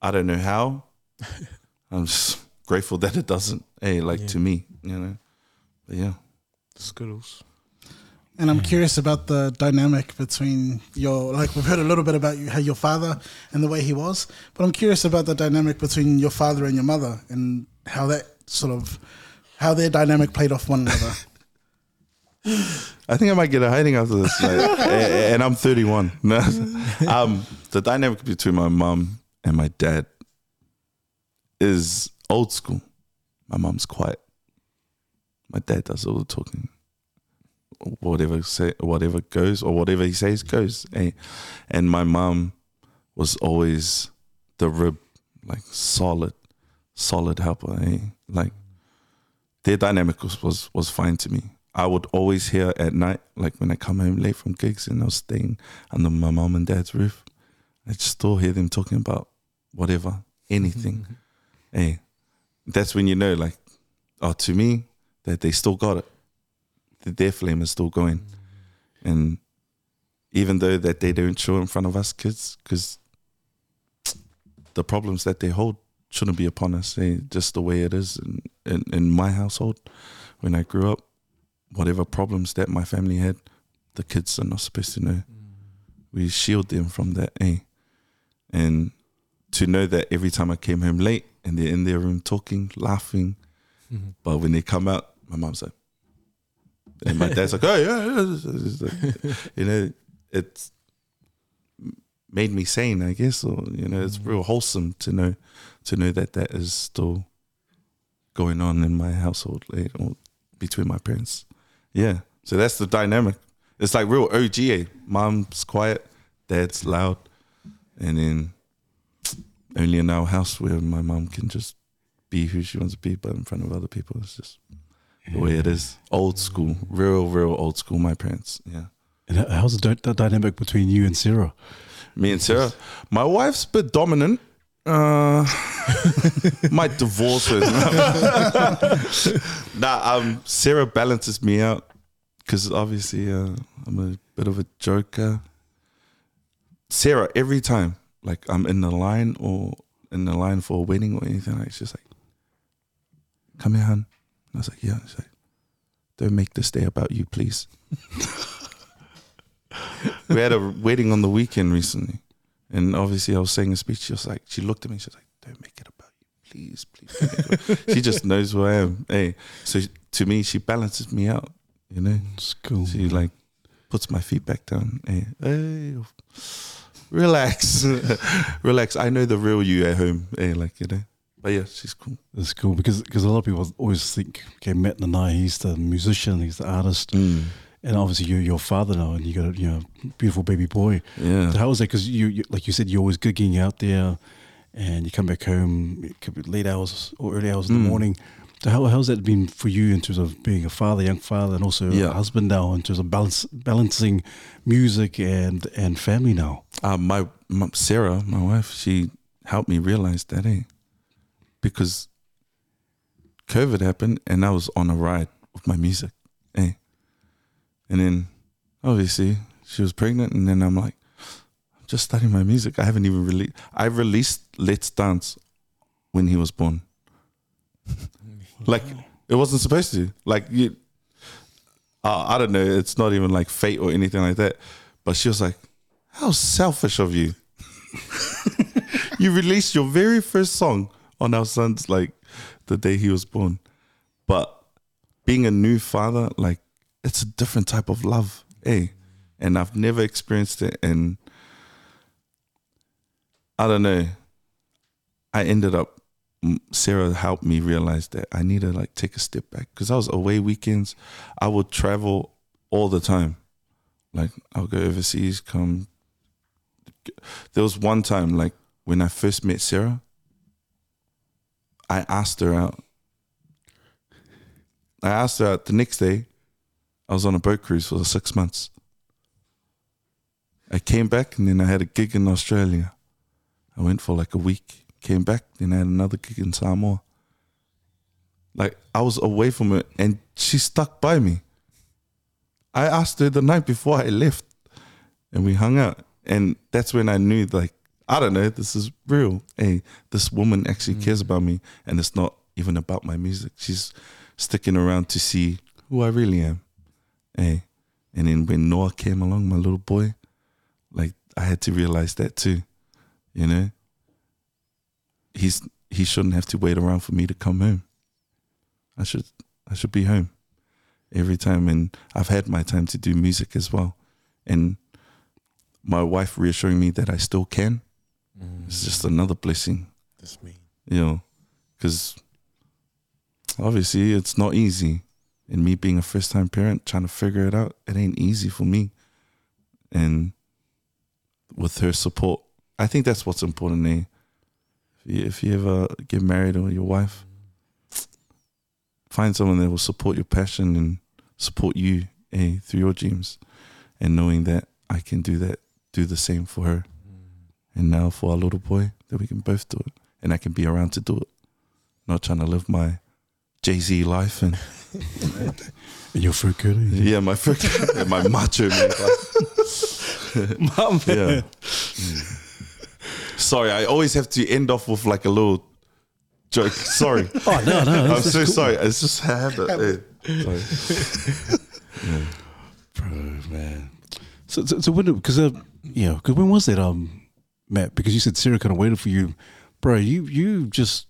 I don't know how. I'm just grateful that it doesn't. Hey, like Yeah. to me, you know. But yeah, skittles And I'm curious about the dynamic between your like we've heard a little bit about you, how your father and the way he was, but I'm curious about the dynamic between your father and your mother and how that sort of how their dynamic played off one another. I think I might get a hiding after this. Like, and I'm 31. No. um, the dynamic between my mom and my dad is old school. My mom's quiet. My dad does all the talking. Whatever say, whatever goes, or whatever he says goes. And my mom was always the rib, like solid, solid helper. Eh? Like their dynamic was, was was fine to me. I would always hear at night, like when I come home late from gigs and I was staying under my mom and dad's roof, I just still hear them talking about whatever, anything. Mm-hmm. hey, that's when you know, like, oh, to me, that they still got it. That their flame is still going. Mm-hmm. And even though that they don't show in front of us kids, because the problems that they hold shouldn't be upon us. Hey, just the way it is in, in, in my household when I grew up whatever problems that my family had, the kids are not supposed to know. Mm. We shield them from that, eh? And to know that every time I came home late and they're in their room talking, laughing, mm-hmm. but when they come out, my mom's like, and my dad's like, oh yeah, yeah. You know, it's made me sane, I guess, or you know, it's mm. real wholesome to know to know that that is still going on in my household, like, or between my parents. Yeah. So that's the dynamic. It's like real OG. Eh? Mom's quiet, dad's loud. and then only in our house where my mom can just be who she wants to be, but in front of other people, it's just the way it is. Old school, real, real old school. My parents, yeah. And how's the, the dynamic between you and Sarah? Me and Sarah. My wife's a bit dominant. Uh, might divorce her. nah, um, Sarah balances me out because obviously uh, I'm a bit of a joker. Sarah, every time, like I'm in the line or in the line for a wedding or anything, like she's like, "Come here, hun." And I was like, "Yeah." She's like, "Don't make this day about you, please." we had a wedding on the weekend recently, and obviously I was saying a speech. She was like, she looked at me. She was like, "Don't make it about you, please, please." don't make it about-" she just knows who I am. Hey, so to me, she balances me out. You know, It's cool. she like puts my feet back down. Hey, hey, relax, relax. I know the real you at home. Hey, like you know. But yeah, she's cool. It's cool because because a lot of people always think, okay, Matt Nanai, he's the musician, he's the artist, Mm. And obviously you're your father now, and you got a you know beautiful baby boy. Yeah. So how was that? Because you, you like you said, you're always gigging out there, and you come back home, it could be late hours or early hours in the Mm. morning. So how how's that been for you in terms of being a father, young father, and also Yeah. a husband now in terms of balance balancing music and and family now? uh, my, my Sarah, my wife, she helped me realize that, eh? Because COVID happened and I was on a ride with my music, eh? And then obviously she was pregnant, and then I'm like, I'm just studying my music. I haven't even released. I released Let's Dance when he was born. like it wasn't supposed to. Like you, uh, I don't know. It's not even like fate or anything like that. But she was like, "How selfish of you! you released your very first song on our son's like the day he was born." But being a new father, like it's a different type of love, eh? And I've never experienced it, and I don't know. I ended up Sarah helped me realize that I need to like take a step back because I was away weekends. I would travel all the time. Like I'll go overseas, come. There was one time, like when I first met Sarah, I asked her out. I asked her out the next day. I was on a boat cruise for six months. I came back and then I had a gig in Australia. I went for like a week, came back, then I had another gig in Samoa. Like I was away from her and she stuck by me. I asked her the night before I left and we hung out. And that's when I knew like, I don't know, this is real. Hey, this woman actually mm. cares about me and it's not even about my music. She's sticking around to see who I really am. Hey. And then when Noah came along, my little boy, like I had to realize that too. You know? He's he shouldn't have to wait around for me to come home. I should I should be home every time and I've had my time to do music as well. And my wife reassuring me that I still can. Mm. It's just another blessing, That's me. you know, because obviously it's not easy. And me being a first time parent, trying to figure it out, it ain't easy for me. And with her support, I think that's what's important. Eh? If you, if you ever get married or your wife, find someone that will support your passion and support you eh, through your dreams, and knowing that I can do that, do the same for her, and now for our little boy, that we can both do it, and I can be around to do it, not trying to live my Jay Z life and And you're fruit curly. yeah, my freaking my macho man life. Mum, Yeah. Mm. Sorry, I always have to end off with like a little joke. Sorry. Oh no, no, I'm so cool. sorry. It's just I have that. eh, sorry. bro, man. So, so, so when, because uh, yeah, because when was that, um, Matt? Because you said Sarah kind of waited for you, bro. You, you just,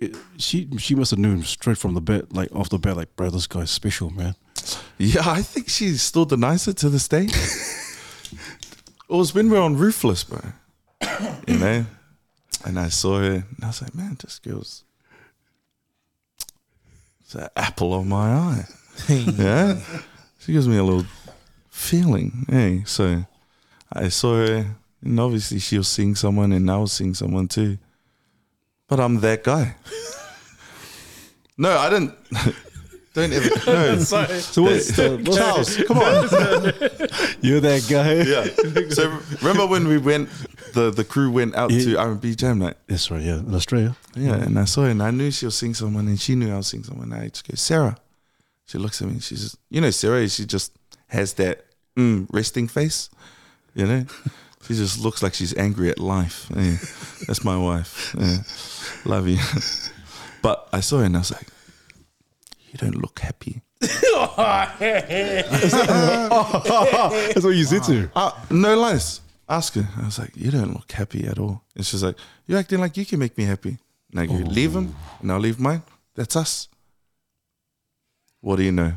it- she, she must have known straight from the bat, like off the bat, like, bro, this guy's special, man. Yeah, I think she still denies it to this day. it was when we were on Ruthless, bro. You know? And I saw her and I was like, man, this girl's it's an apple of my eye. yeah. She gives me a little feeling. Hey, so I saw her And obviously she was seeing someone and I was seeing someone too. But I'm that guy. no, I didn't. Don't ever. No. So what's the what's Charles, come on. You're that guy. Yeah. So remember when we went, the, the crew went out to R&B Jam Night? That's right. Yeah, in Australia. Yeah, and I saw her and I knew she was seeing someone and she knew I was seeing someone. And I just go, Sarah. She looks at me and she says, you know, Sarah, she just has that mm, resting face, you know? She just looks like she's angry at life. Yeah, that's my wife. Yeah, love you. But I saw her and I was like, you don't look happy. That's what you said to her. Uh, no lies. Ask her. I was like, you don't look happy at all. And she's like, you're acting like you can make me happy. And I go, leave him and I'll leave mine. That's us. What do you know?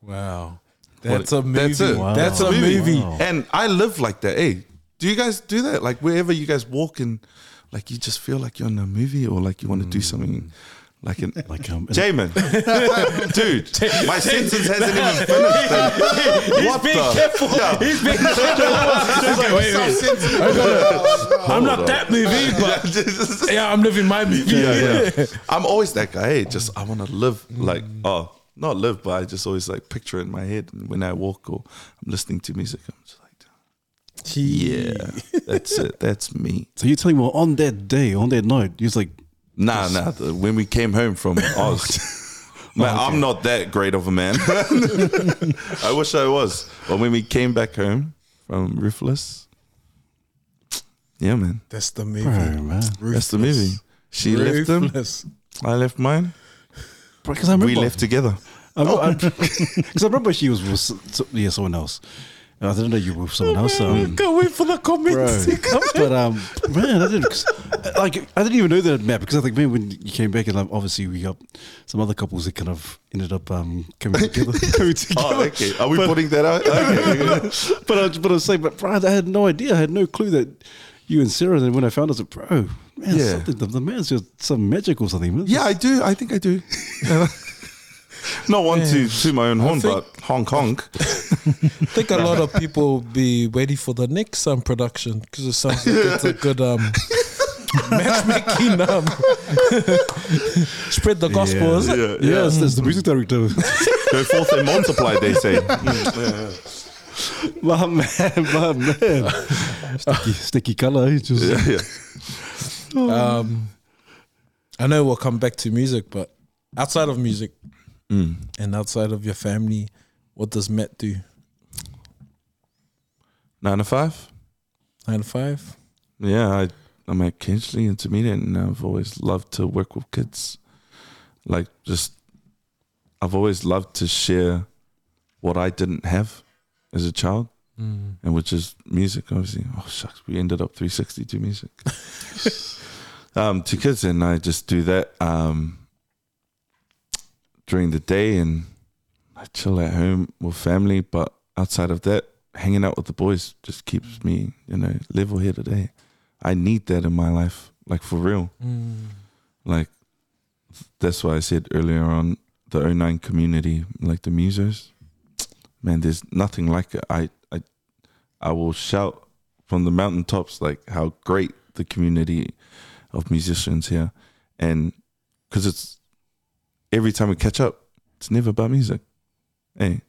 Wow. That's a movie. That's it. Wow. That's a movie. Wow. And I live like that. Hey, do you guys do that? Like wherever you guys walk and like you just feel like you're in a movie or like you want to do mm. something like in Like um, Jamin, dude, my sentence hasn't even finished. Then. what being the? careful. Yeah. He's being okay, wait, wait. I'm not that movie, but yeah, I'm living my movie. yeah, yeah. I'm always that guy. Hey, just I want to live mm. like oh, not live, but I just always like picture it in my head. When I walk or I'm listening to music, I'm yeah, that's it. That's me. so you're telling me well, on that day, on that night, you was like, Nah, nah. the- When we came home from oh, Oz, man, I'm not that great of a man. I wish I was. But when we came back home from Ruthless, yeah, man, That's the movie. bro, man. that's the movie. She left him. Ruthless. I left mine. Because I remember, We left together. Because I remember she was with s- s- yeah someone else. I didn't know you were with someone else. Um, Can't wait for the comments bro. to come. but um, man, I didn't 'cause, like I didn't even know that Matt because I think man when you came back and um, obviously we got some other couples that kind of ended up um coming together. coming together. Oh, okay. Are we putting that out? Okay. but I, but I was saying, but bro, I had no idea. I had no clue that you and Sarah. And when I found out, I was like, bro, man, Yeah. something, the, the man's just some magic or something. man. yeah, I do. I think I do. Not one to to my own horn, think- but Hong Kong. I think a lot of people will be waiting for the next um, production because it sounds like it's a good um, matchmaking. Um, spread the gospel, is it? Yeah, yeah, it's, it's the music director. Go forth and multiply. They say. my man, my man. sticky, sticky color. Just, Yeah, yeah. Um, I know we'll come back to music, but outside of music Mm. and outside of your family, what does Matt do? Nine to five. Nine to five. Yeah, I, I'm at Intermediate, and I've always loved to work with kids. Like, just, I've always loved to share what I didn't have as a child, and which is music, obviously. Oh, shucks, we ended up 360 to music. um, to kids, and I just do that um, during the day, and I chill at home with family, but outside of that, hanging out with the boys just keeps me, you know, level here today. I need that in my life, like for real. Mm. Like that's why I said earlier on the 09 community, like the musos. Man, there's nothing like it. I I I will shout from the mountaintops like how great the community of musicians here, and because it's every time we catch up, it's never about music. Hey,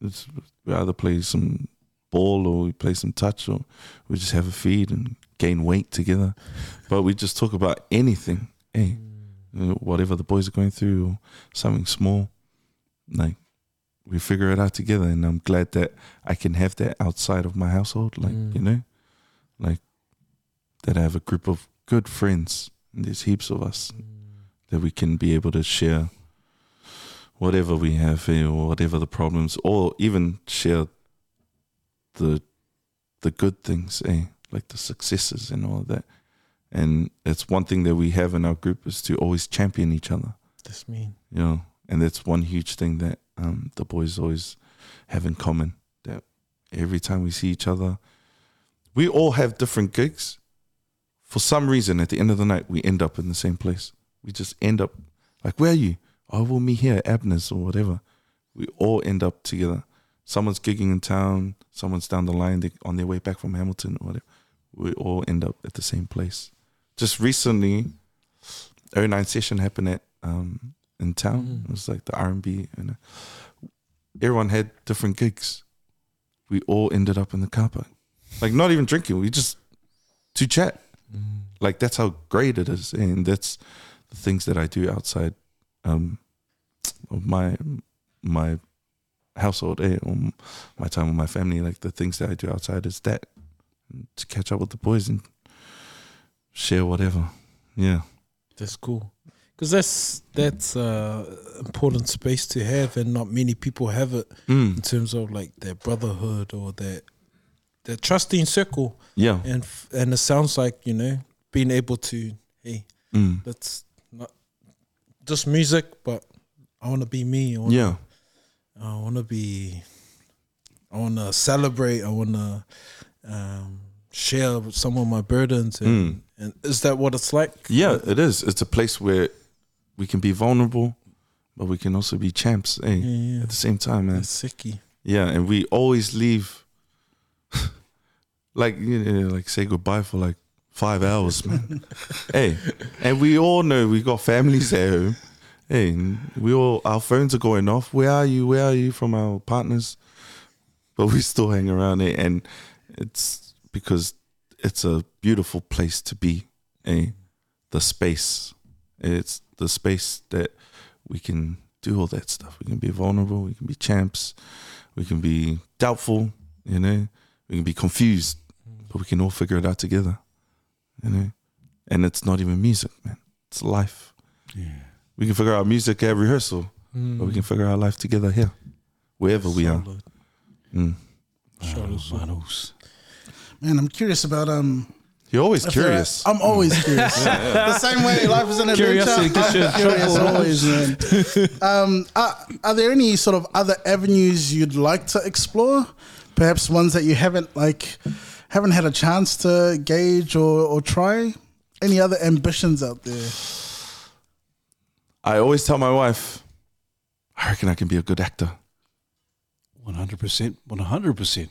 it's, we either play some ball or we play some touch or we just have a feed and gain weight together. But we just talk about anything. Hey, uh, whatever the boys are going through or something small, like we figure it out together. And I'm glad that I can have that outside of my household. Like, mm. you know, like that I have a group of good friends and there's heaps of us mm. that we can be able to share whatever we have here or whatever the problems or even share the the good things eh? Like the successes and all of that. And it's one thing that we have in our group is to always champion each other. That's mean. you know and that's one huge thing that um, the boys always have in common that every time we see each other we all have different gigs. For some reason at the end of the night we end up in the same place. We just end up like where are you oh we'll meet here at abner's or whatever we all end up together someone's gigging in town, someone's down the line they, on their way back from Hamilton or whatever. We all end up at the same place. Just recently, 09 session happened at um, in town. It was like the R and B, and everyone had different gigs. We all ended up in the car park, like not even drinking. We just to chat. Like that's how great it is, and that's the things that I do outside um, of my my household, eh, or my time with my family. Like the things that I do outside is that to catch up with the boys and share whatever. Yeah. That's cool. Because that's that's uh, important space to have, and not many people have it Mm. in terms of like their brotherhood or their their trusting circle. Yeah. And f- and it sounds like you know being able to hey, Mm. that's not just music, but I want to be me. I wanna, Yeah. I want to be. I want to celebrate. I want to um, share some of my burdens. And, Mm. and is that what it's like? Yeah, it is. It's a place where we can be vulnerable, but we can also be champs, eh? Yeah, yeah. At the same time, man. That's sicky. Yeah, and we always leave like you know, like say goodbye for like five hours, man. hey, and we all know we got families at home. Hey, we all our phones are going off. Where are you? Where are you from our partners? But we still hang around it, and it's because it's a beautiful place to be. Eh? The space, it's the space that we can do all that stuff. We can be vulnerable. We can be champs. We can be doubtful. You know, we can be confused, but we can all figure it out together. You know, and it's not even music, man. It's life. Yeah. We can figure out music at rehearsal, but we can figure out life together here, wherever we are. Solid. Mm. Manos, manos. Man, I'm curious about um. You're always if there are- curious. I'm always curious. The same way life is an adventure. Curiosity gets you in I'm curious always, man. Um, are, are there any sort of other avenues you'd like to explore? Perhaps ones that you haven't like haven't had a chance to gauge or, or try. Any other ambitions out there? I always tell my wife, I reckon I can be a good actor. 100%. 100%.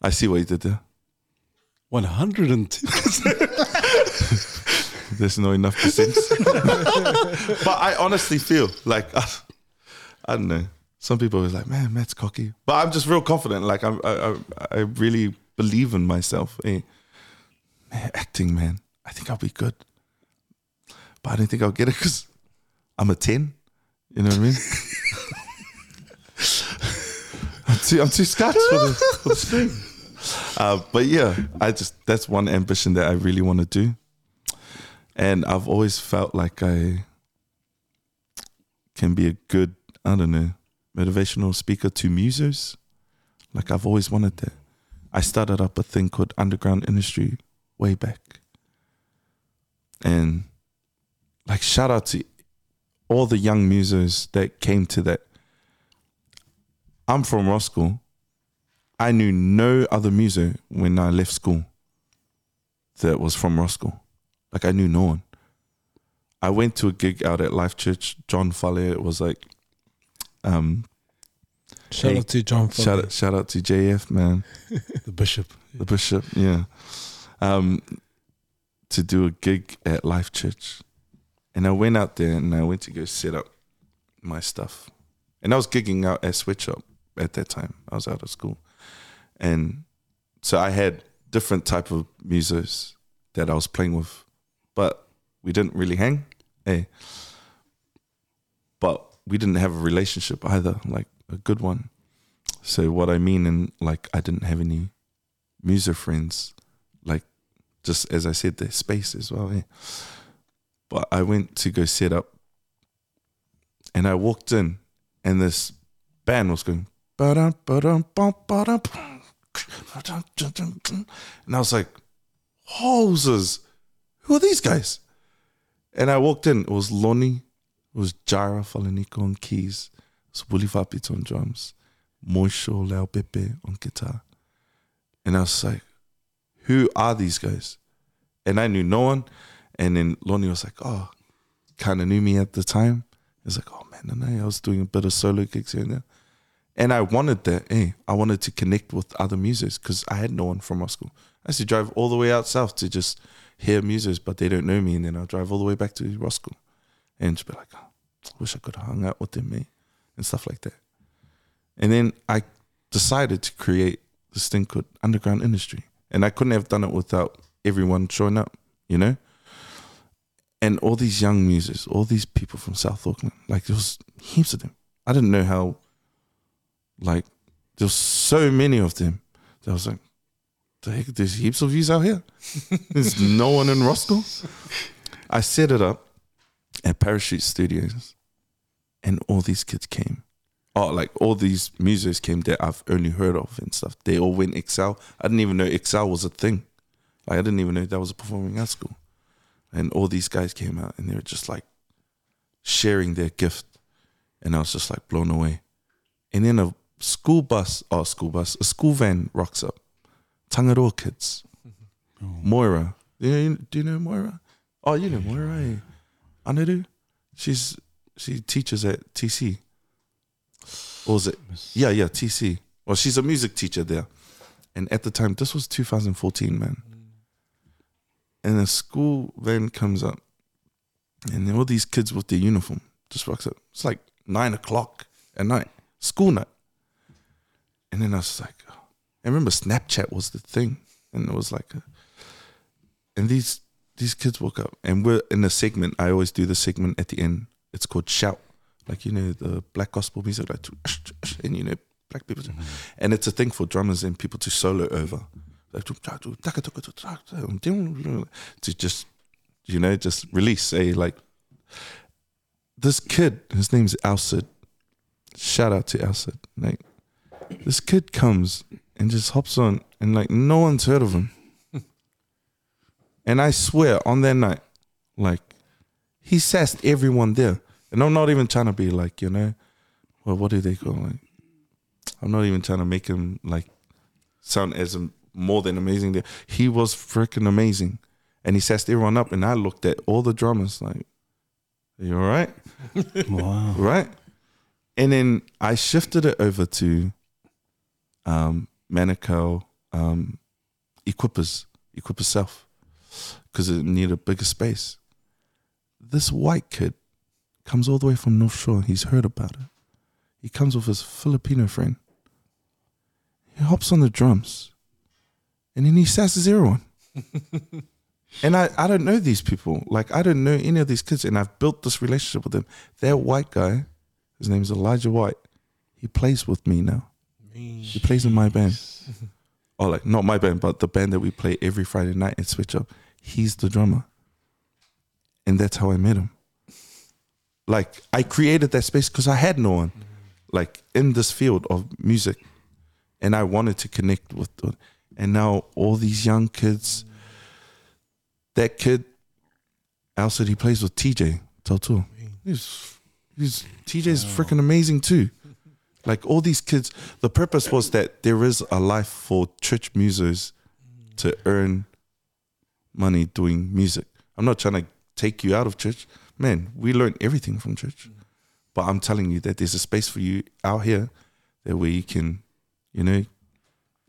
I see what you did there. 102. There's no enough percent. but I honestly feel like I, I don't know. Some people are like, "Man, Matt's cocky," but I'm just real confident. Like I'm, I, I, I really believe in myself. Man, acting, man, I think I'll be good. But I don't think I'll get it because I'm a ten. You know what I mean? I'm too, I'm too scotch for the, for the string. Uh, but yeah, I just that's one ambition that I really want to do and I've always felt like I can be a good, I don't know, motivational speaker to musos. Like I've always wanted that. I started up a thing called Underground Industry way back. And like shout out to all the young musos that came to that. I'm from Roskill. I knew no other muso when I left school that was from Roskill. Like I knew no one. I went to a gig out at Life Church. John Follier was like, um, Shout Hey, out to John. shout out, shout out to JF man, the bishop. the bishop, yeah, um, to do a gig at Life Church, and I went out there and I went to go set up my stuff, and I was gigging out at Switch Up at that time. I was out of school, and so I had different type of musos that I was playing with, but we didn't really hang, hey. But we didn't have a relationship either, like a good one. So what I mean, and like I didn't have any muso friends, like just as I said, the space as well. Yeah. But I went to go set up, and I walked in, and this band was going, and I was like, "Hoses, who are these guys?" And I walked in. It was Lonnie, it was Jara Falaniko on keys, was Willie Vapit on drums, Moisho Leo Pepe on guitar. And I was like, who are these guys? And I knew no one. And then Lonnie was like, oh, kind of knew me at the time. He was like, oh man, and I was doing a bit of solo gigs here and there. And I wanted that. Eh, I wanted to connect with other musos because I had no one from Roskill. I used to drive all the way out south to just hear musos, but they don't know me. And then I'll drive all the way back to Roskill and just be like, oh, wish I could have hung out with them, mate, and stuff like that. And then I decided to create this thing called underground industry. And I couldn't have done it without everyone showing up, you know? And all these young musos, all these people from South Auckland, like there was heaps of them. I didn't know how, like, there was so many of them. That I was like, the heck, there's heaps of yous out here. there's no one in Roskill. I set it up at Parachute Studios, and all these kids came. Oh, like all these musos came that I've only heard of and stuff. They all went Excel. I didn't even know Excel was a thing. Like I didn't even know that was a performing arts school. And all these guys came out and they were just like sharing their gift. And I was just like blown away. And then a school bus, oh, school bus, a school van rocks up. Tangaroa kids. Moira. Do you, do you know Moira? Oh, you know Moira. Eh? Anaru. She's she teaches at TC. Or was it? Yeah, yeah, TC. Well, she's a music teacher there. And at the time, this was 2014, man. And the school van comes up, and all these kids with their uniform just walks up. It's like nine o'clock at night, school night. And then I was like, oh. I remember Snapchat was the thing, and it was like, a, and these these kids woke up, and we're in a segment. I always do the segment at the end. It's called shout, like you know the black gospel music, like and you know black people, mm-hmm. and it's a thing for drummers and people to solo over, like to just you know just release. Say like this kid, his name's Alcid. Shout out to Alcid. Like this kid comes and just hops on, and like no one's heard of him. and I swear on that night, like he sassed everyone there. And I'm not even trying to be like, you know, well, what do they call like? I'm not even trying to make him like sound as more than amazing. There, he was freaking amazing, and he sassed everyone up. And I looked at all the drummers like, "Are you all right? Wow. right?" And then I shifted it over to um, Manukau um, Equippers, Equippers South, because it needed a bigger space. This white kid comes all the way from North Shore. He's heard about it. He comes with his Filipino friend. He hops on the drums, and then he sasses everyone. and I, I don't know these people. Like I don't know any of these kids, and I've built this relationship with them. That white guy, his name is Elijah White. He plays with me now. He plays in my band. or oh, like not my band, but the band that we play every Friday night at Switch Up. He's the drummer. And that's how I met him. Like I created that space because I had no one. Like in this field of music. And I wanted to connect with and now all these young kids, that kid, Alcid he plays with TJ Tautu. He's, he's TJ's freaking amazing too. Like all these kids, the purpose was that there is a life for church musos to earn money doing music. I'm not trying to take you out of church. Man, we learn everything from church. But I'm telling you that there's a space for you out here that where you can, you know,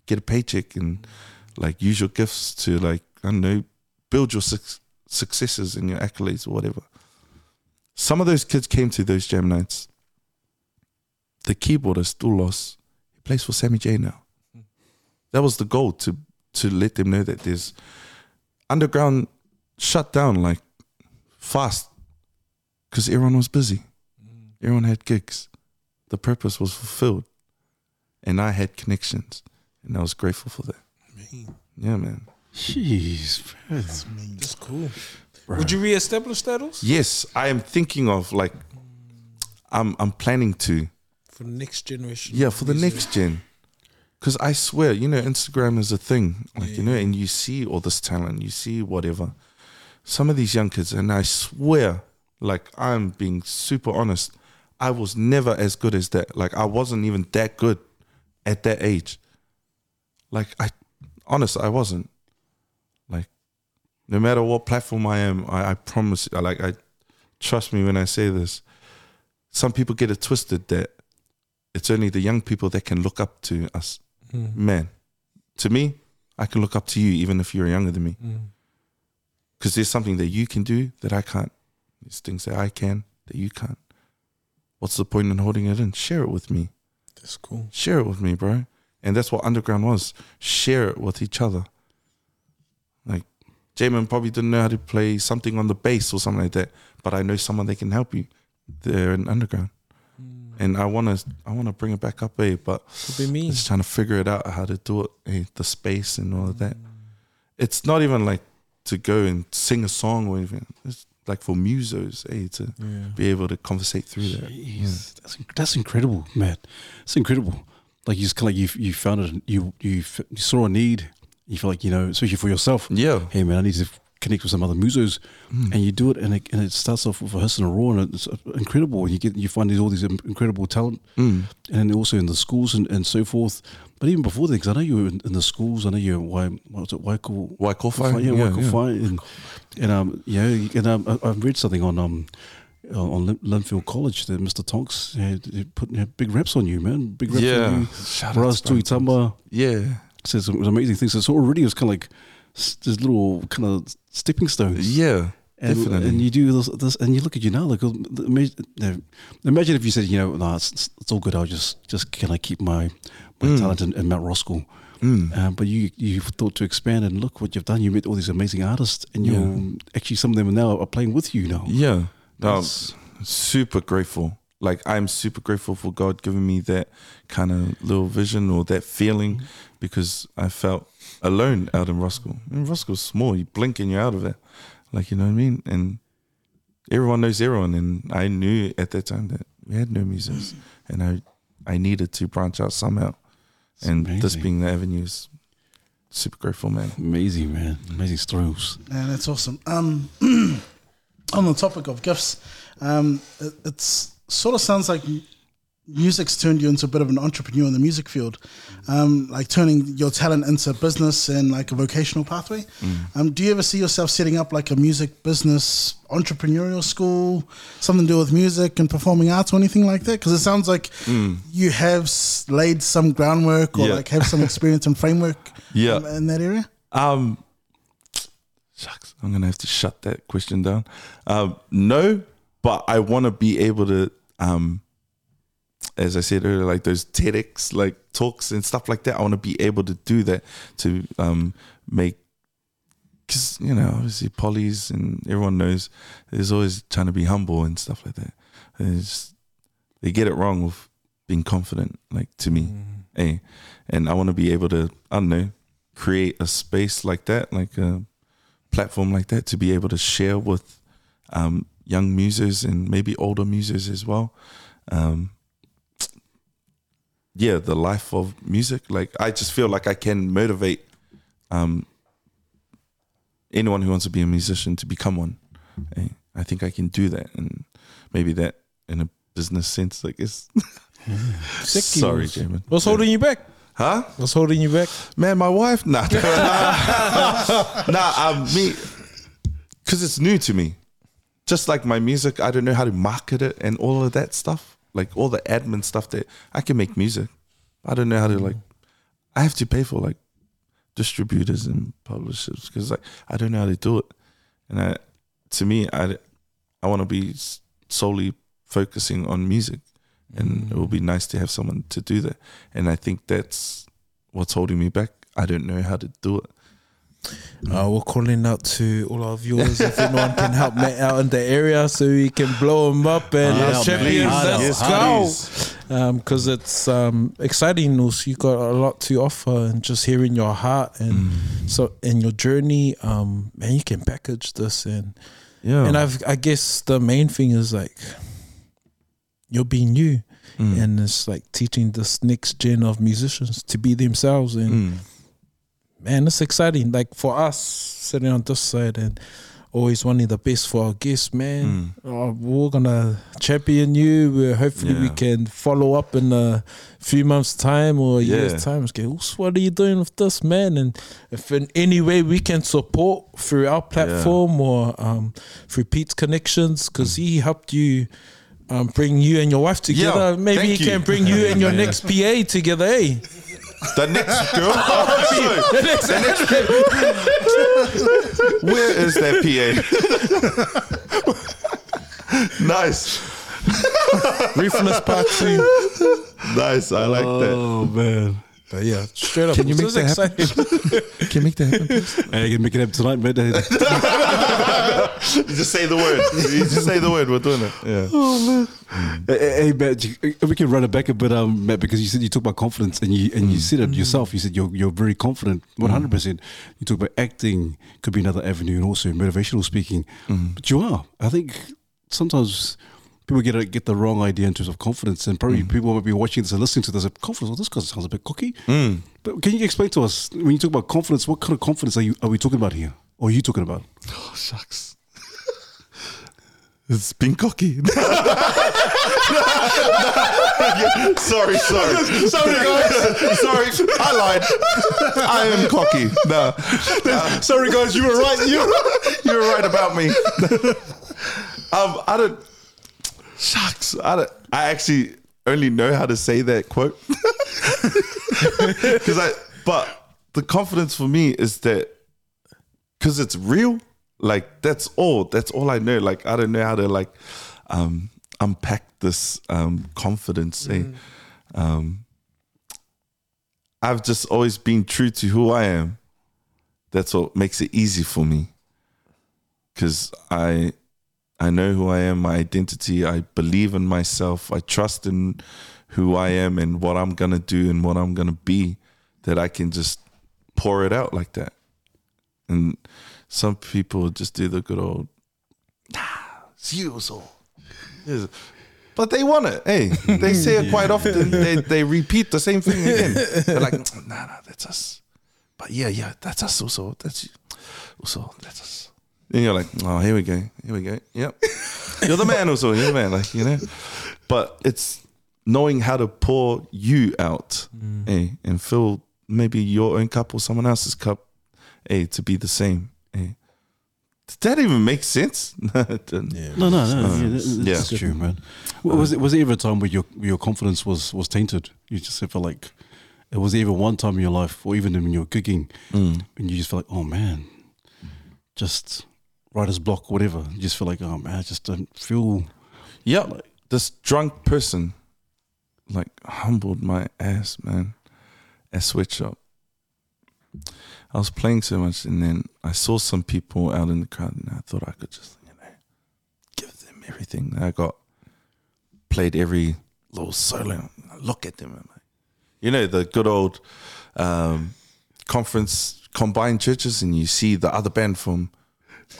get a paycheck and like use your gifts to like, I don't know, build your suc successes and your accolades or whatever. Some of those kids came to those jam nights the keyboardist Dulos, he plays for Sammy J now. That was the goal to to let them know that there's underground shut down like fast because everyone was busy. Everyone had gigs. The purpose was fulfilled, and I had connections, and I was grateful for that. Yeah, man. Jeez, bro. That's cool. Would you re-establish that also? Yes, I am thinking of like, I'm I'm planning to. for the next generation? Yeah, for the music? next gen. Because I swear, you know, Instagram is a thing. Like, you know, and you see all this talent, you see whatever. Some of these young kids, and I swear, like, I'm being super honest, I was never as good as that. Like, I wasn't even that good at that age. Like, I, honest, I wasn't. Like, no matter what platform I am, I, I promise, like, I trust me when I say this. Some people get it twisted that it's only the young people that can look up to us. Mm. Man, to me, I can look up to you even if you're younger than me. Mm. Because there's something that you can do that I can't. There's things that I can that you can't. What's the point in holding it in? Share it with me. That's cool. Share it with me, bro. And that's what underground was. Share it with each other. Like Jamin probably didn't know how to play something on the bass or something like that, but I know someone that can help you. They're in underground, and I wanna I wanna bring it back up, eh? But Could be me. just trying to figure it out how to do it, eh? The space and all of that. It's not even like to go and sing a song or anything. It's like for musos, eh? To Yeah. be able to conversate through that. Jeez, that's that's incredible, man. It's incredible. Like you just kind of like you you found it. You you, you saw a need. You feel like you know, especially for yourself. Yeah. Hey man, I need to connect with some other musos, and you do it, and it, and it starts off with a hiss and a roar, and it's incredible. And you get you find these all these incredible talent, Mm. and then also in the schools and, and so forth. But even before that, because I know you were in, in the schools. I know you were what was it Waiko Waikowhai? yeah, Yeah, Waiko yeah. And and um yeah, and um, I, I've read something on um on Lynfield College that Mr. Tonks had, had put had big reps on you, man. Big reps Yeah. on you. Shout Raz to Brian Tuitama Yeah. says some amazing things. So already it was kind of like this little kind of stepping stones. Yeah. And, definitely. and you do this, this, and you look at you now. Like, imagine, if you said, you know, no, it's, it's- all good. I'll just, just can I keep my, my Mm. talent in, in Mount Roskill? Um, but you, you thought to expand and look what you've done. You met all these amazing artists, and you're actually some of them now are playing with you now. Yeah. That's- super grateful. Like I'm super grateful for God giving me that kind of little vision or that feeling because I felt alone out in Roskill. And Roskill's small. You blink and you're out of it. Like you know what I mean? And everyone knows everyone and I knew at that time that we had no musicians and I I needed to branch out somehow. and this being the avenue is super grateful, man. Amazing, man. Amazing stories. Yeah, that's awesome. Um, on the topic of gifts, um, it, it's sort of sounds like m- music's turned you into a bit of an entrepreneur in the music field, um, like turning your talent into business and like a vocational pathway. Um, do you ever see yourself setting up like a music business entrepreneurial school, something to do with music and performing arts or anything like that? Because it sounds like you have laid some groundwork or Yeah. like have some experience and framework Yeah. um, in that area. Um, shucks, I'm gonna have to shut that question down. Um, no, but I want to be able to, um, as I said earlier, like those TEDx like talks and stuff like that. I want to be able to do that to um make. Because you know, obviously, polys and everyone knows there's always trying to be humble and stuff like that. It's, they get it wrong with being confident, like to me, eh? And I want to be able to, I don't know, create a space like that, like a platform like that, to be able to share with um, young musos and maybe older musos as well. Um, yeah, the life of music. Like I just feel like I can motivate um, anyone who wants to be a musician to become one. Eh, I think I can do that, and maybe that in a business sense, like it's. Sorry, Jamin. What's holding you back? Huh? What's holding you back? Man, my wife? Nah. nah, um, me. Because it's new to me. Just like my music, I don't know how to market it and all of that stuff. Like all the admin stuff that I can make music. I don't know how to like, I have to pay for like distributors and publishers because like I don't know how to do it. And I, to me, I, I want to be solely focusing on music. And it would be nice to have someone to do that. And I think that's what's holding me back. I don't know how to do it. Uh, we're calling out to all our viewers if anyone can help Matt out in the area so we can blow him up and uh, out, champions. man. Hard out, Let's go. Because it's um, exciting news. You got a lot to offer, and just hearing your heart and so in your journey, um, man, you can package this and Yeah. and I've I guess the main thing is like you're being you, Mm. and it's like teaching this next gen of musicians to be themselves and Mm. Man, it's exciting. Like for us sitting on this side and always wanting the best for our guests, man. Oh, we're gonna champion you. We're, hopefully, we can follow up in a few months' time or a Yeah. year's time. "Oops, what are you doing with this, man? And if in any way we can support through our platform or um, through Pete's connections, because he helped you um, bring you and your wife together. Yeah, Maybe he you. can bring you and your next PA together, eh? The next girl. Oh, sorry. The next- Where is that PA? nice, Ruthless part two. nice. I like that. Oh man. But yeah, straight up. Can you make is that happen? Can you make that happen? please? Hey, you can make it happen tonight, man. Hey, You just say the word. You just say the word. We're doing it. Yeah. Oh, hey, Matt, we can run it back a bit, um, Matt, because you said you talk about confidence and you and you said it mm. yourself. You said you're you're very confident, mm. one hundred percent. You talk about acting could be another avenue, and also motivational speaking. Mm. But you are. I think sometimes people get a, get the wrong idea in terms of confidence, and probably people might be watching this and listening to this. and Confidence, well, this guy sounds a bit cocky. But can you explain to us when you talk about confidence? What kind of confidence are you are we talking about here? Or are you talking about? Oh shucks. It's been cocky. sorry, sorry. Sorry, guys. Sorry, I lied. I am cocky. No. Sorry, guys, you were right. You You're right about me. um, I don't. Shucks. I don't. I actually only know how to say that quote because I. But the confidence for me is that because it's real. Like that's all. That's all I know. Like I don't know how to like um, unpack this um, confidence. eh? Um, I've just always been true to who I am. That's what makes it easy for me because I I know who I am, my identity. I believe in myself. I trust in who I am and what I'm gonna do and what I'm gonna be. That I can just pour it out like that. And some people just do the good old, nah, it's you so. But they want it. Hey, they say it quite often. They they repeat the same thing again. They're like, nah, nah, that's us. But yeah, yeah, that's us also. That's you. Also, that's us. And you're like, oh, here we go. Here we go. Yep. You're the man also. You're the man. Like, you know. But it's knowing how to pour you out, eh, and fill maybe your own cup or someone else's cup, eh, to be the same. Did that even make sense? It didn't. No, no, no. yeah, that- yeah. that's true, man. W- Was it was there ever a time where your your confidence was was tainted? You just felt like it was there ever one time in your life, or even when you were gigging, Mm. and you just felt like, oh man, just writer's block, whatever. You just feel like, oh man, I just don't feel. Yep. This drunk person like humbled my ass, man. At Sweatshop. I was playing so much and then I saw some people out in the crowd and I thought I could just, you know, give them everything. I got played every little solo. I look at them and like, you know, the good old um, conference combined churches and you see the other band from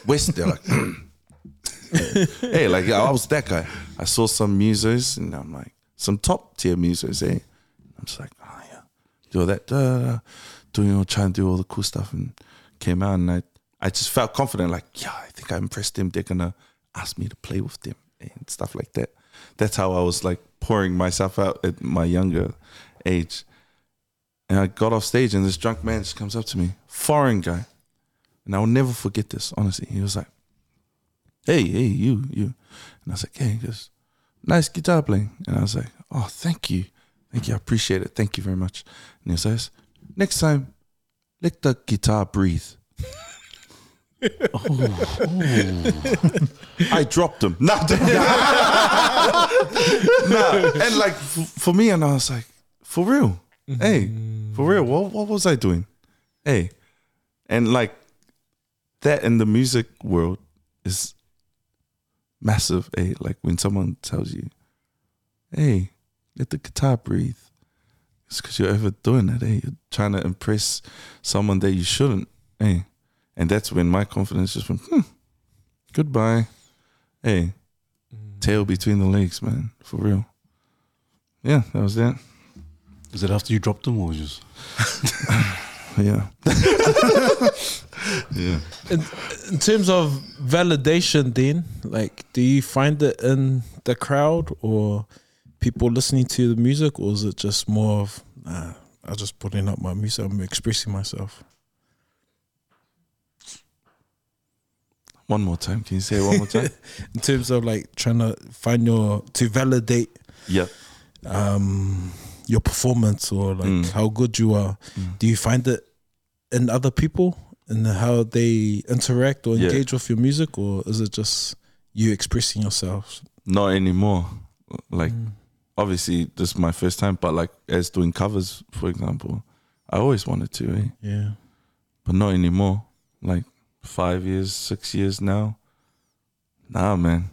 West, they're like hey, like I was that guy. I saw some musos and I'm like, some top tier musos, eh? I'm just like, oh yeah, do all that, doing all, trying to do all the cool stuff, and came out and I, I just felt confident, like, yeah, I think I impressed them. They're gonna ask me to play with them and stuff like that. That's how I was like pouring myself out at my younger age. And I got off stage and this drunk man just comes up to me, foreign guy, and I will never forget this. Honestly, he was like hey, hey, you, you. And I was like, hey, he goes, nice guitar playing. And I was like, oh, thank you. Thank you. I appreciate it. Thank you very much. And he says, next time, let the guitar breathe. Oh. I dropped him. Nah, nah. And like for me, and I was like, for real, mm-hmm. hey, for real, what, what was I doing? Hey, and like that in the music world is massive. Hey, Like when someone tells you, "Hey, let the guitar breathe," it's because you're overdoing it. Eh? You're trying to impress someone that you shouldn't. Eh? And that's when my confidence just went, hmm, goodbye. Hey, tail between the legs, man, for real. Yeah, that was that. Is it after you dropped them or just? Yeah. yeah. in, in terms of validation then like do you find it in the crowd or people listening to the music or is it just more of nah, i'm just putting up my music i'm expressing myself One more time. Can you say it one more time? in terms of like trying to find your to validate yeah. um your performance or like Mm. how good you are do you find it in other people and how they interact or Yeah. engage with your music or is it just you expressing yourself Not anymore. Like, Mm. Obviously, this is my first time, but like, as doing covers, for example, I always wanted to, eh? yeah but not anymore. Like five years, six years now. Nah, man.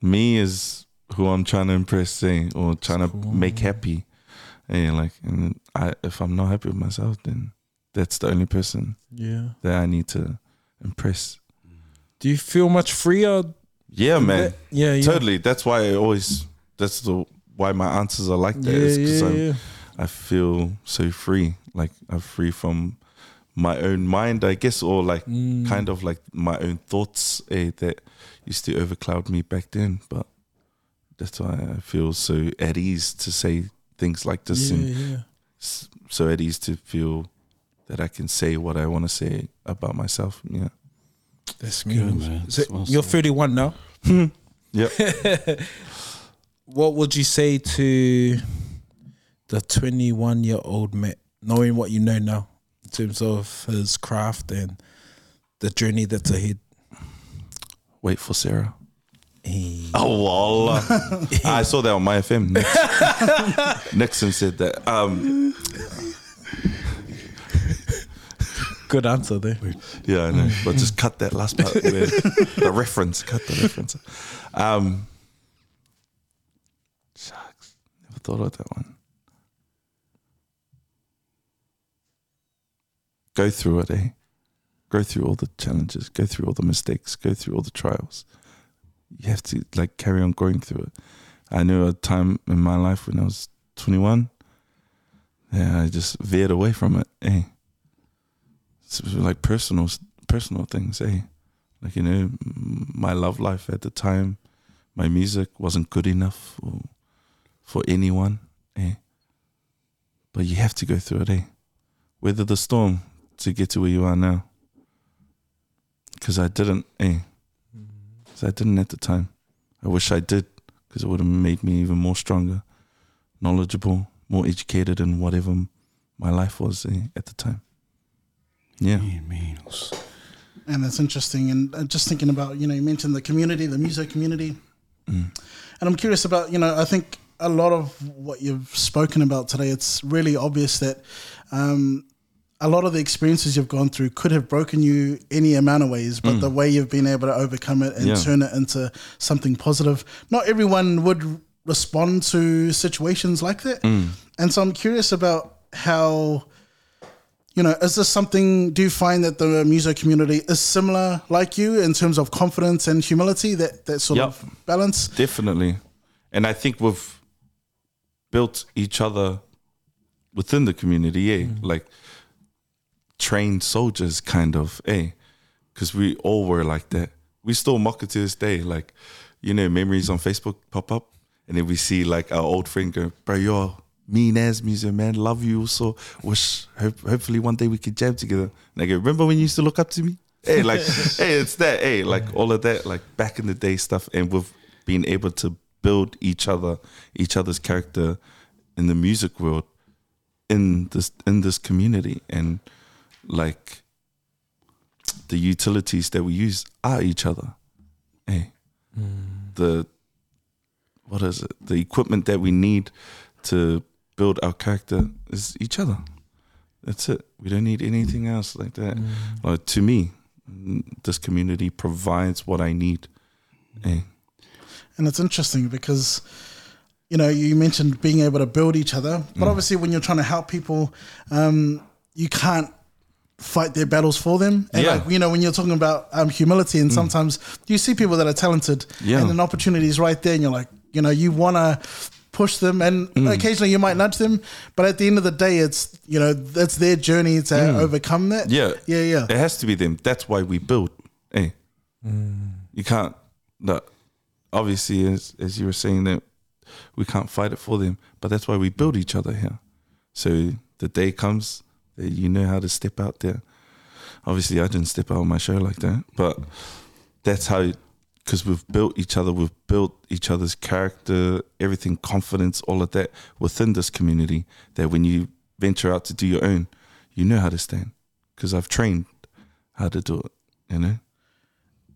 Me is who I'm trying to impress, eh, or trying to cool. make happy. Eh, like, and I, if I'm not happy with myself, then that's the only person yeah that I need to impress. do you feel much freer Yeah, man. that? yeah yeah Totally. That's why I always. That's the why my answers are like that. yeah, is 'cause yeah, I'm- yeah. I feel so free. Like I'm free from my own mind, I guess, or like Mm. kind of like my own thoughts eh, that used to overcloud me back then. But that's why I feel so at ease to say things like this, yeah, and yeah. so at ease to feel that I can say what I want to say about myself. Yeah. that's good, good man. so That's well you're 31 now Yep. what would you say to the 21 year old Matt, knowing what you know now in terms of his craft and the journey that's ahead? Wait for Sarah. Hey. Oh, Allah. I saw that on my FM. Nix- Nixon said that. Um, Good answer there. Yeah, I know. But just cut that last part where the reference. Cut the reference. Um Shucks. Never thought of that one. Go through it, eh? Go through all the challenges, go through all the mistakes, go through all the trials. You have to like carry on going through it. I knew a time in my life when I was twenty one. Yeah, I just veered away from it, eh? It's like personal personal things, eh? Like you know, my love life at the time, my music wasn't good enough for for anyone, eh? But you have to go through it, eh? Weather the storm to get to where you are now. Because I didn't, eh? 'Cause I didn't at the time. I wish I did, because it would have made me even more stronger, knowledgeable, more educated in whatever my life was eh, at the time. Yeah. And it's interesting. And uh, just thinking about, you know, you mentioned the community, the music community. And I'm curious about, you know, I think a lot of what you've spoken about today, it's really obvious that um, a lot of the experiences you've gone through could have broken you any amount of ways, but the way you've been able to overcome it and Yeah. turn it into something positive, not everyone would respond to situations like that. And so I'm curious about how you know, is this something? Do you find that the music community is similar, like you, in terms of confidence and humility? That that sort Yep. of balance. Definitely. And I think we've built each other within the community, eh? Like trained soldiers, kind of, eh? Because we all were like that. We still mock it to this day. Like, you know, memories on Facebook pop up, and then we see like our old friend go, Bro, you're mean as music, man. Love you also. Wish, hope, hopefully one day we could jam together. And I go, Remember when you used to look up to me? Hey, like, hey, it's that, hey, like all of that, like back in the day stuff. And we've been able to build each other, each other's character in the music world, in this in this community, and like the utilities that we use are each other. Hey, the what is it? The equipment that we need to build our character is each other. That's it. We don't need anything else like that. Hmm. Like to me, mm, this community provides what I need. Hey, And it's interesting because, you know, you mentioned being able to build each other, but mm. obviously when you're trying to help people, um, you can't fight their battles for them. And Yeah. like, you know, when you're talking about um, humility, and mm. sometimes you see people that are talented, Yeah. and an opportunity is right there, and you're like, you know, you want to push them, and mm. occasionally you might nudge them, but at the end of the day, it's you know, it's their journey to overcome that. Yeah. yeah, yeah. It has to be them. That's why we build. Hey, you can't. No, obviously, as as you were saying that we can't fight it for them, but that's why we build each other here. So the day comes that you know how to step out there Obviously, I didn't step out on my show like that, but that's how. Because we've built each other, we've built each other's character, everything, confidence, all of that within this community. That when you venture out to do your own, you know how to stand. Because I've trained how to do it. You know,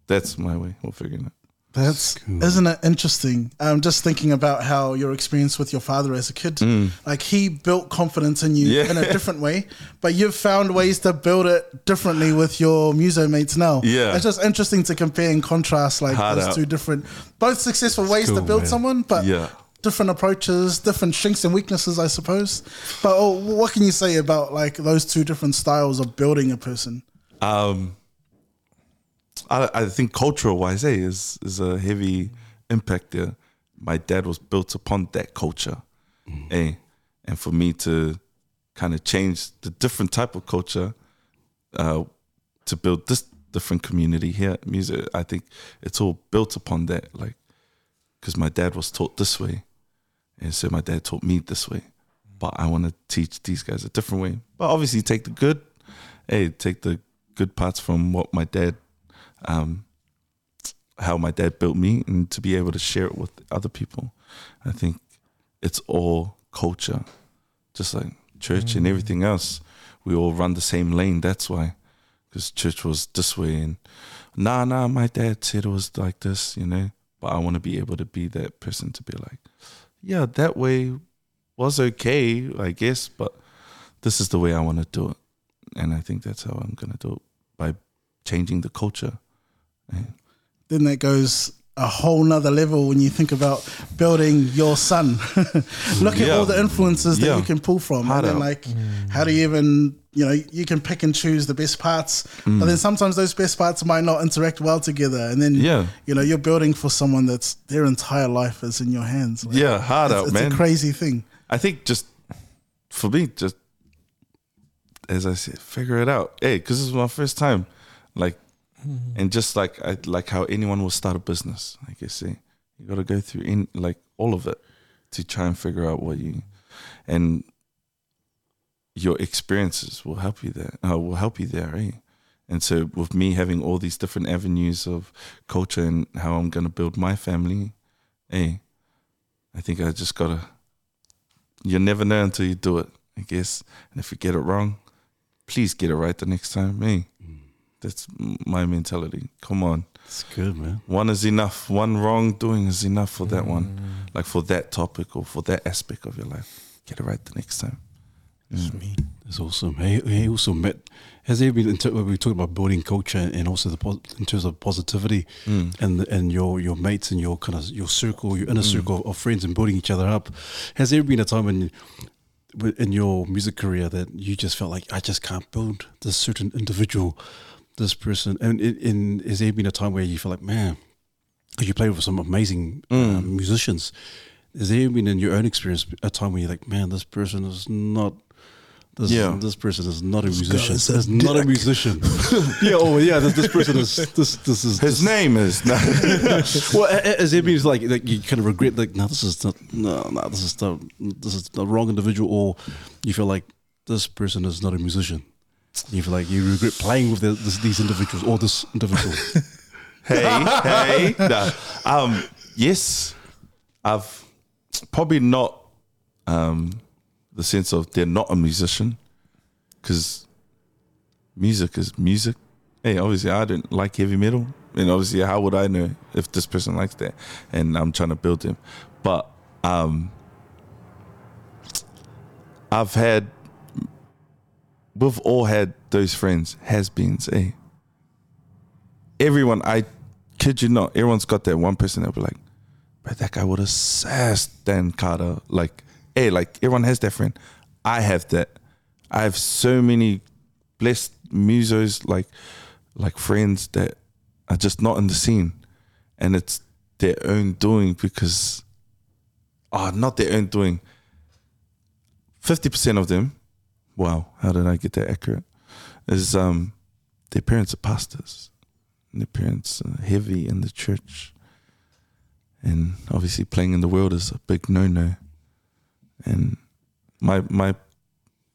that's my way of figuring it. That's isn't it interesting? I'm just thinking about how your experience with your father as a kid, like he built confidence in you Mm. Yeah. in a different way, but you've found ways to build it differently with your muso mates now. Yeah. it's just interesting to compare and contrast like Hard those out. two different, both successful ways to build man. someone, but Yeah. different approaches, different strengths and weaknesses, I suppose. But oh, what can you say about like those two different styles of building a person? Um, I, I think cultural wise, eh, is is a heavy impact there. My dad was built upon that culture, eh, and for me to kind of change the different type of culture, uh, to build this different community here at music, I think it's all built upon that. Like, because my dad was taught this way, and so my dad taught me this way, but I want to teach these guys a different way. But obviously, take the good, hey, take the good parts from what my dad, um, how my dad built me, and to be able to share it with other people. I think it's all culture, just like church and everything else. We all run the same lane. That's why, because church was this way, and nah, nah, my dad said it was like this, you know. But I want to be able to be that person to be like, yeah, that way was okay, I guess, but this is the way I want to do it. And I think that's how I'm going to do it by changing the culture. Then that goes a whole nother level when you think about building your son. Look at all the influences that Yeah. you can pull from. Hard and then like how do you even you know, you can pick and choose the best parts, but then sometimes those best parts might not interact well together. And then Yeah. you know, you're building for someone that's their entire life is in your hands. Like, Yeah, hard it's, out, it's man. a crazy thing. I think just for me, just as I said, figure it out. Hey, because this is my first time, like, and just like I like how anyone will start a business. Like I say, you got to go through in like all of it to try and figure out what you and your experiences will help you there. Uh, will help you there, eh? And so with me having all these different avenues of culture and how I'm gonna build my family, hey, I think I just gotta you never know until you do it, I guess. And if you get it wrong, please get it right the next time. Me, that's my mentality. Come on, It's good, man. one is enough. One wrongdoing is enough for that one, mm. like for that topic or for that aspect of your life. Get it right the next time. That's me. That's awesome. Hey, hey, also Matt. Has there been? We talked about building culture and also the in terms of positivity mm. and and your your mates and your kind of your circle, your inner mm. circle of friends, and building each other up. Has there been a time when in your music career that you just felt like I just can't build this certain individual, this person, and in, in has there been a time where you feel like man, 'cause you play with some amazing uh, musicians. Has there been in your own experience a time where you're like, man, this person is not. This, Yeah. this person is not a musician. guy's a Is not a musician. yeah, oh yeah. This, this person is this. This is His this, name is well, a- a- as it means like like you kind of regret like no, this is not no, no, this is not this is the wrong individual, or you feel like this person is not a musician. You feel like you regret playing with the, these individuals or this individual. hey, hey. Nah. Um, yes, I've probably not um, the sense of they're not a musician because music is music. Hey, obviously, I don't like heavy metal, and obviously, how would I know if this person likes that? And I'm trying to build him, but um, I've had, we've all had those friends, has-beens, eh? everyone, I kid you not, everyone's got that one person that'll be like, but that guy would have sassed Dan Carter. Like, hey, like everyone has that friend. I have that. I have so many blessed musos, like like friends that are just not in the scene. And it's their own doing because oh not their own doing. Fifty percent of them, wow, how did I get that accurate? Is um their parents are pastors and their parents are heavy in the church. And obviously playing in the world is a big no no. And my my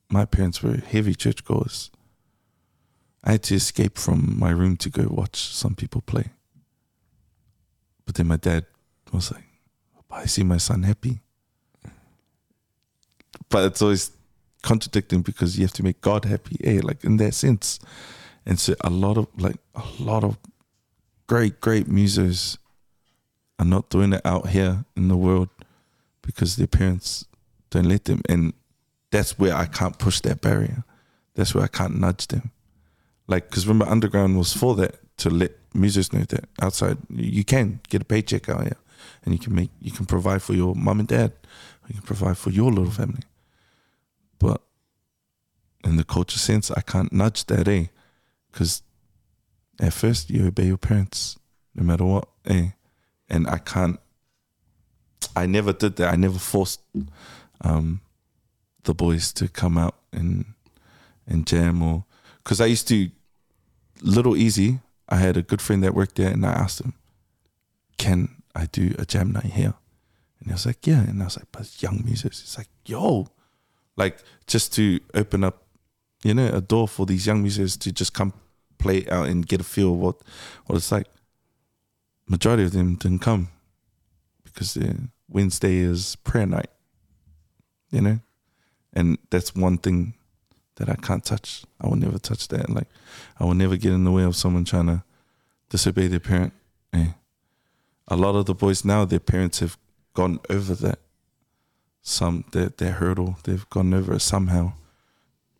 my parents were heavy churchgoers. I had to escape from my room to go watch some people play. But then my dad was like, I see my son happy. But it's always contradicting because you have to make God happy, eh? Like in that sense. And so a lot of like a lot of great, great musos are not doing it out here in the world because their parents don't let them. And that's where I can't push that barrier. That's where I can't nudge them. Like, because remember, underground was for that to let musos know that outside you can get a paycheck out here, and you can make you can provide for your mum and dad, you can provide for your little family. In the culture sense, I can't nudge that, eh? Because at first you obey your parents, no matter what, eh? And I can't. I never did that. I never forced um, the boys to come out and and jam or because I used to little easy. I had a good friend that worked there, and I asked him, "Can I do a jam night here?" And he was like, "Yeah." And I was like, "But young musicians." It's like, "Yo," like just to open up, you know, a door for these young musicians to just come play out and get a feel of what what it's like. Majority of them didn't come because Wednesday is prayer night, you know, and that's one thing that I can't touch. I will never touch that. Like I will never get in the way of someone trying to disobey their parent. Eh. A lot of the boys now, their parents have gone over that. Some that their hurdle, they've gone over it somehow.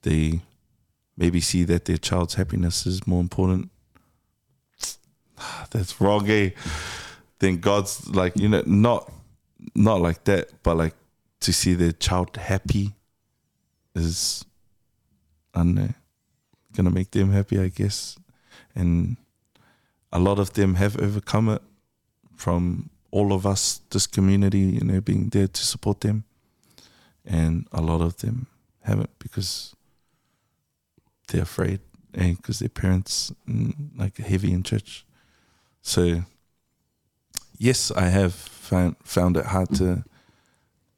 They maybe see that their child's happiness is more important. That's wrong, eh? Then God's like, you know, not not like that, but like to see their child happy is I know, gonna make them happy, I guess. And a lot of them have overcome it from all of us, this community, you know, being there to support them. And a lot of them haven't because they're afraid because their parents mm, like heavy in church. So yes, I have found found it hard to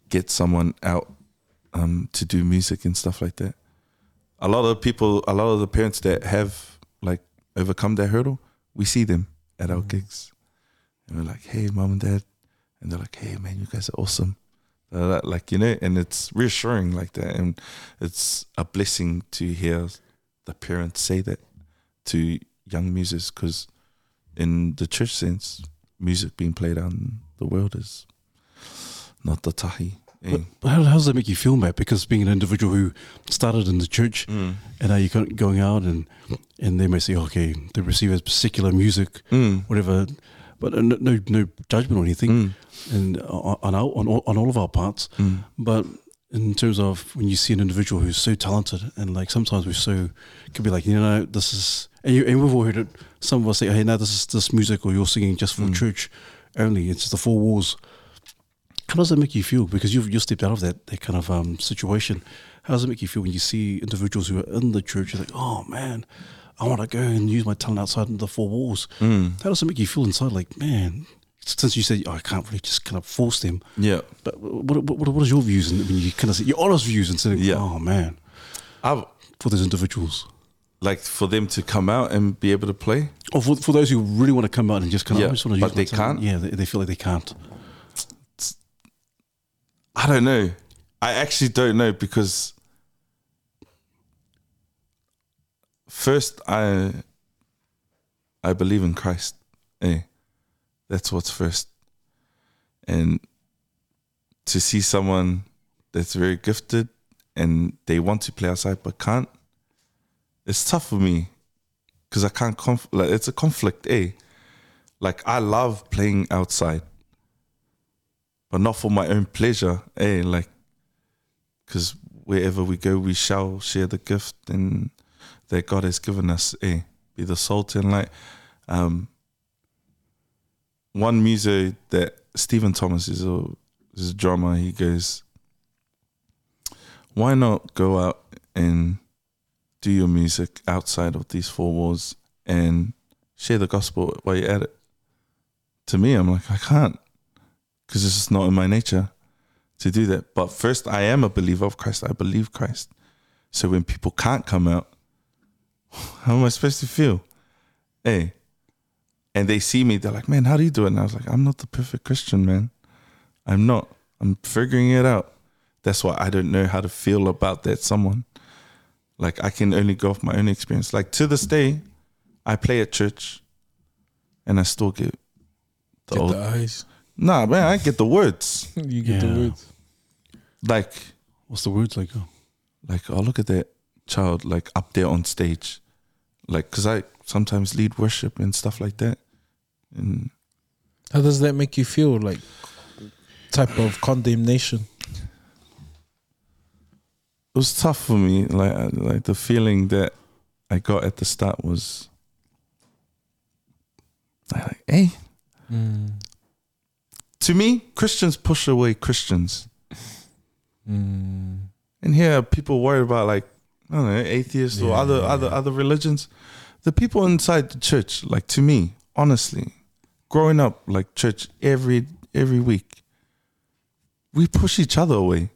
get someone out um, to do music and stuff like that. A lot of people, a lot of the parents that have like overcome that hurdle, we see them at our gigs, and we're like, "Hey, mom and dad," and they're like, "Hey, man, you guys are awesome." Uh, like you know, and it's reassuring like that, and it's a blessing to hear the parents say that to young musicians because in the church sense, music being played out in the world is not the tahi. eh? But, but how, how does that make you feel, Matt? Because being an individual who started in the church, Mm. and now you're going out and and they may say, okay, they receive as secular music, Mm. whatever, but no no, no judgment or anything, Mm. and on on, our, on all- on all of our parts. Mm. But in terms of when you see an individual who's so talented, and like sometimes we're so could be like, you know, this is, and, you, and we've all heard it. Some of us say, hey, now this is this music, or you're singing just for Mm. church only. It's the four walls. How does that make you feel? Because you've you stepped out of that that kind of um, situation. How does it make you feel when you see individuals who are in the church? You're like, oh man, I want to go and use my talent outside the four walls. Mm. How does it make you feel inside? Like, man, since you said oh, I can't really just kind of force them. Yeah, But what what, what is your views and when you kind of say your honest views and saying, Yeah. oh man, I've for those individuals, like for them to come out and be able to play. or for, for those who really want to come out and just kind of, Yeah, I just want to but they can't? Yeah, they, they feel like they can't. I don't know. I actually don't know because first I I believe in Christ. Eh. That's what's first. And to see someone that's very gifted and they want to play outside but can't, it's tough for me because I can't. Conf- like it's a conflict. Eh, like I love playing outside, but not for my own pleasure. Eh, like because wherever we go, we shall share the gift and that God has given us. Eh, be the salt and light. Um, one muso that Stephen Thomas is a is a drummer. He goes, why not go out and do your music outside of these four walls and share the gospel while you're at it? To me, I'm like, I can't because it's just not in my nature to do that. But first, I am a believer of Christ. I believe Christ. So when people can't come out, how am I supposed to feel? Hey. And they see me, they're like, man, how do you do it? And I was like, I'm not the perfect Christian, man. I'm not. I'm figuring it out. That's why I don't know how to feel about that someone. Like I can only go off my own experience. Like to this day, I play at church and I still get the Get old the eyes. Nah, man, I get the words. You get the words. Like What's the words like? Oh, like oh look at that child like up there on stage like because i sometimes lead worship and stuff like that and How does that make you feel? Like type of condemnation. it was tough for me like uh, like the feeling that i got at the start was like hey eh. mm. to me christians push away christians. Mm. And here people worry about like i don't know atheists or other other other religions. The people inside the church like to me honestly growing up like church every every week we push each other away.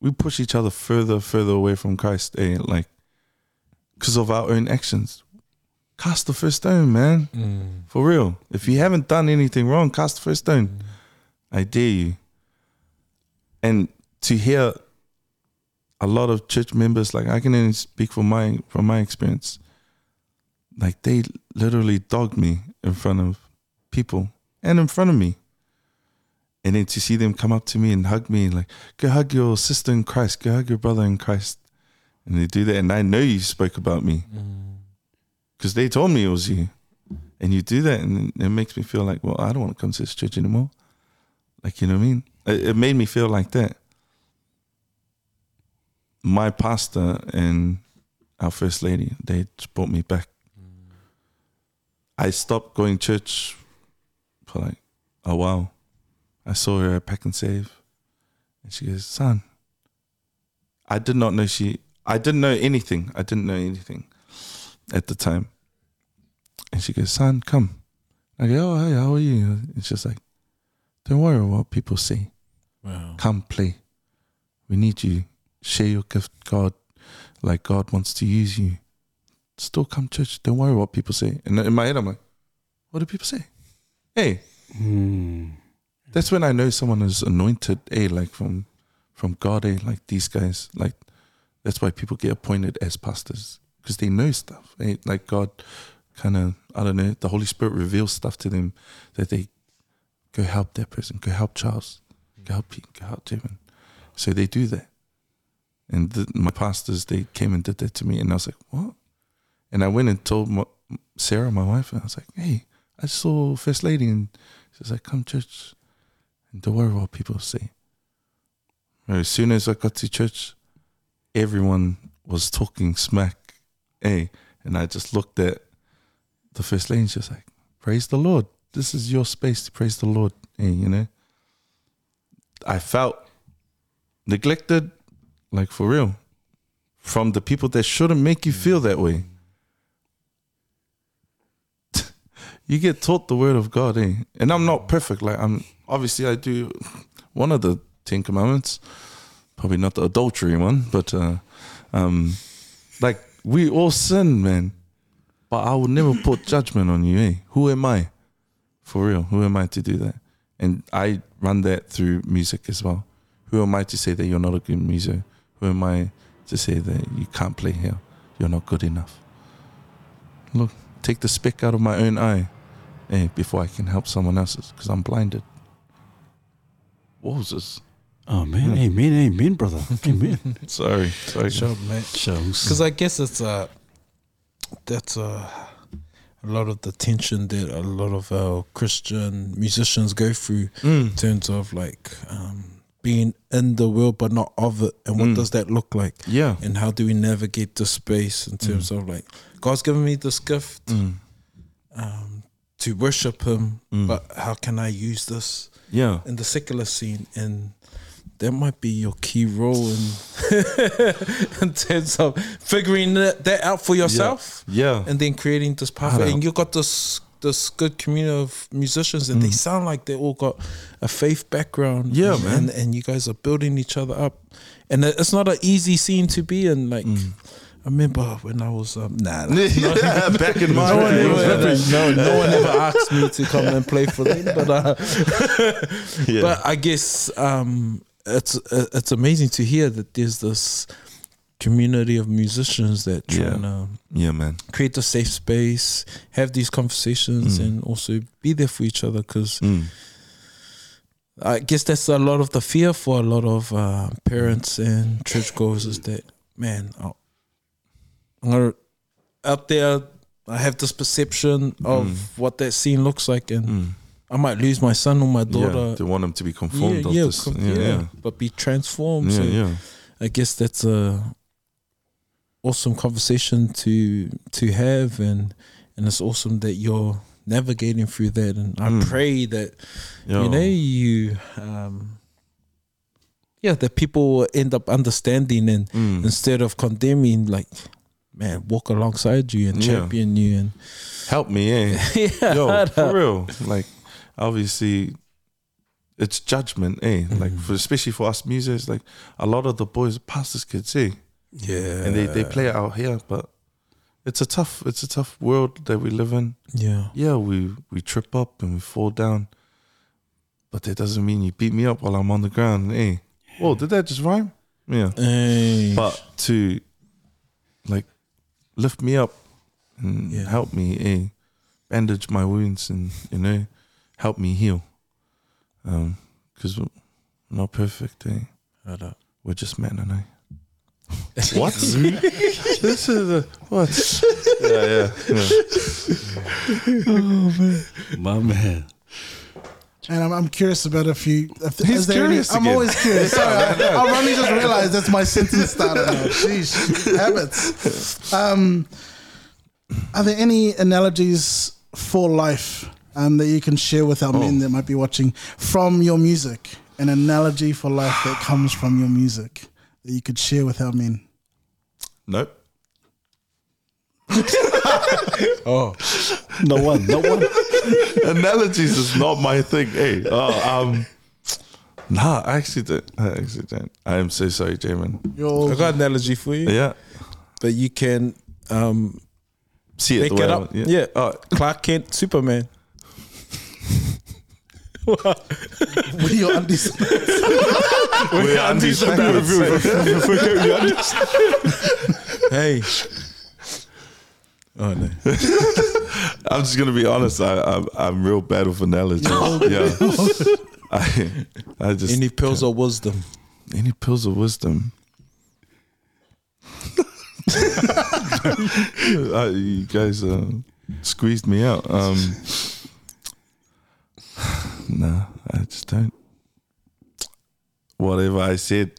We push each other further further away from christ eh? like because of our own actions. Cast the first stone man. For real. If you haven't done anything wrong cast the first stone. I dare you. And to hear a lot of church members like i can only speak from my from my experience like they literally dogged me in front of people and in front of me. And then to see them come up to me and hug me like go hug your sister in christ. Go hug your brother in christ. And they do that and i know you spoke about me. Mm. Because they told me it was you. And you do that and it makes me feel like well i don't want to come to this church anymore. Like you know what i mean? It, it made me feel like that. My pastor and our first lady they brought me back. Mm. I stopped going church for like oh, a while i saw her at Pak'nSave and she goes son i did not know she i didn't know anything i didn't know anything at the time and she goes son come i go oh hey how are you it's just like don't worry about what people say Wow. come play. We need you. Share your gift, God, like God wants to use you. Still come church. Don't worry what people say. And in my head, I'm like, what do people say? Hey, hmm. that's when I know someone is anointed. Hey, like from from God. Hey, like these guys. Like that's why people get appointed as pastors because they know stuff. Hey, like God, kind of I don't know. The Holy Spirit reveals stuff to them that they go help that person. Go help Charles. Go help Pete. Go help Devin. So they do that. And the, my pastors, they came and did that to me. And I was like, what? And I went and told my, Sarah, my wife, and I was like, hey, I saw First Lady. And she she's like, come church. And don't worry what people say. And As soon as I got to church, everyone was talking smack. Hey, and I just looked at the First Lady and she was like, praise the Lord. This is your space to praise the Lord. Hey, you know? I felt neglected, like for real, from the people that shouldn't make you feel that way. You get taught the word of God, eh? And I'm not perfect. Like I'm obviously I do one of the Ten Commandments, probably not the adultery one, but uh, um, like we all sin, man. But I will never put judgment on you, eh? Who am I? For real, who am I to do that? And I run that through music as well. Who am I to say that you're not a good musician? Who am I to say that you can't play here? You're not good enough. Look, take the speck out of my own eye eh, before I can help someone else's because I'm blinded. What was this? Oh man, amen, amen, brother, amen. Sorry, sorry. Sure, mate. Because I guess it's uh that's uh, a lot of the tension that a lot of our Christian musicians go through in terms of like um, being in the world but not of it, and what does that look like? Yeah. and how do we navigate the space in terms of like God's given me this gift um, to worship Him, but how can I use this Yeah. in the secular scene? And that might be your key role in in terms of figuring that, that out for yourself, Yeah. and then creating this pathway. And you got this this good community of musicians, and they sound like they all got a faith background. Mm. Yeah, and, man. And, and you guys are building each other up, and it's not an easy scene to be in. Like, Mm. I remember when I was um, nah, nah. Back in my no one ever, no, no one ever asked me to come and play for them, but uh, Yeah. but I guess um, it's uh, it's amazing to hear that there's this community of musicians that try Yeah. and um, yeah, man. create a safe space, have these conversations, Mm. and also be there for each other. Because Mm. I guess that's a lot of the fear for a lot of uh, parents and churchgoers is that man, I'll- Out there. I have this perception of Mm. what that scene looks like, and Mm. I might lose my son or my Yeah, daughter. they want them to be conformed yeah, yeah, com- yeah, yeah, yeah. but be transformed. Yeah, so yeah. I guess that's a awesome conversation to to have, and and it's awesome that you're navigating through that. And I Mm. pray that Yo. you know you, um, yeah, that people will end up understanding and Mm. instead of condemning, like, man, walk alongside you and Yeah. champion you and Help me, eh? yeah, Yo, for real. Like, obviously, it's judgment, eh? Like, Mm. for, especially for us musicians, like, a lot of the boys pastors' kids, eh? yeah, And they, they play it out here, but it's a tough, it's a tough world that we live in. yeah, Yeah, we, we trip up and we fall down, but that doesn't mean you beat me up while I'm on the ground, eh? Whoa, did that just rhyme? Yeah. Hey. But to, like, lift me up and Yeah. help me, eh? Bandage my wounds and, you know, help me heal. Um, because we're not perfect, eh? Hard up. We're just men, and I. What? this is a what? Yeah, yeah. yeah. My man. And I'm, I'm curious about if you. If, He's there any- curious I'm again. always curious. Sorry, I, I've only just realized that's my sentence starter now. Sheesh, habits. Um, are there any analogies for life um, that you can share with our men that might be watching from your music? An analogy for life that comes from your music that you could share with our men. Nope. Oh, No one, no one. Analogies is not my thing. Hey, oh, um, nah, I actually don't. I actually don't. I am so sorry, Jamin. I got an analogy for you, Yeah, but you can um, see it. Pick the way it I up. want- Yeah. Oh, Clark Kent, Superman. with your undies. we're undies Hey. Oh no. I'm just gonna be honest. I, I'm I'm real bad with analogies. yeah. I I just Any pills of wisdom? any pills of wisdom. uh, you guys uh, squeezed me out. Um, nah, I just don't. Whatever I said,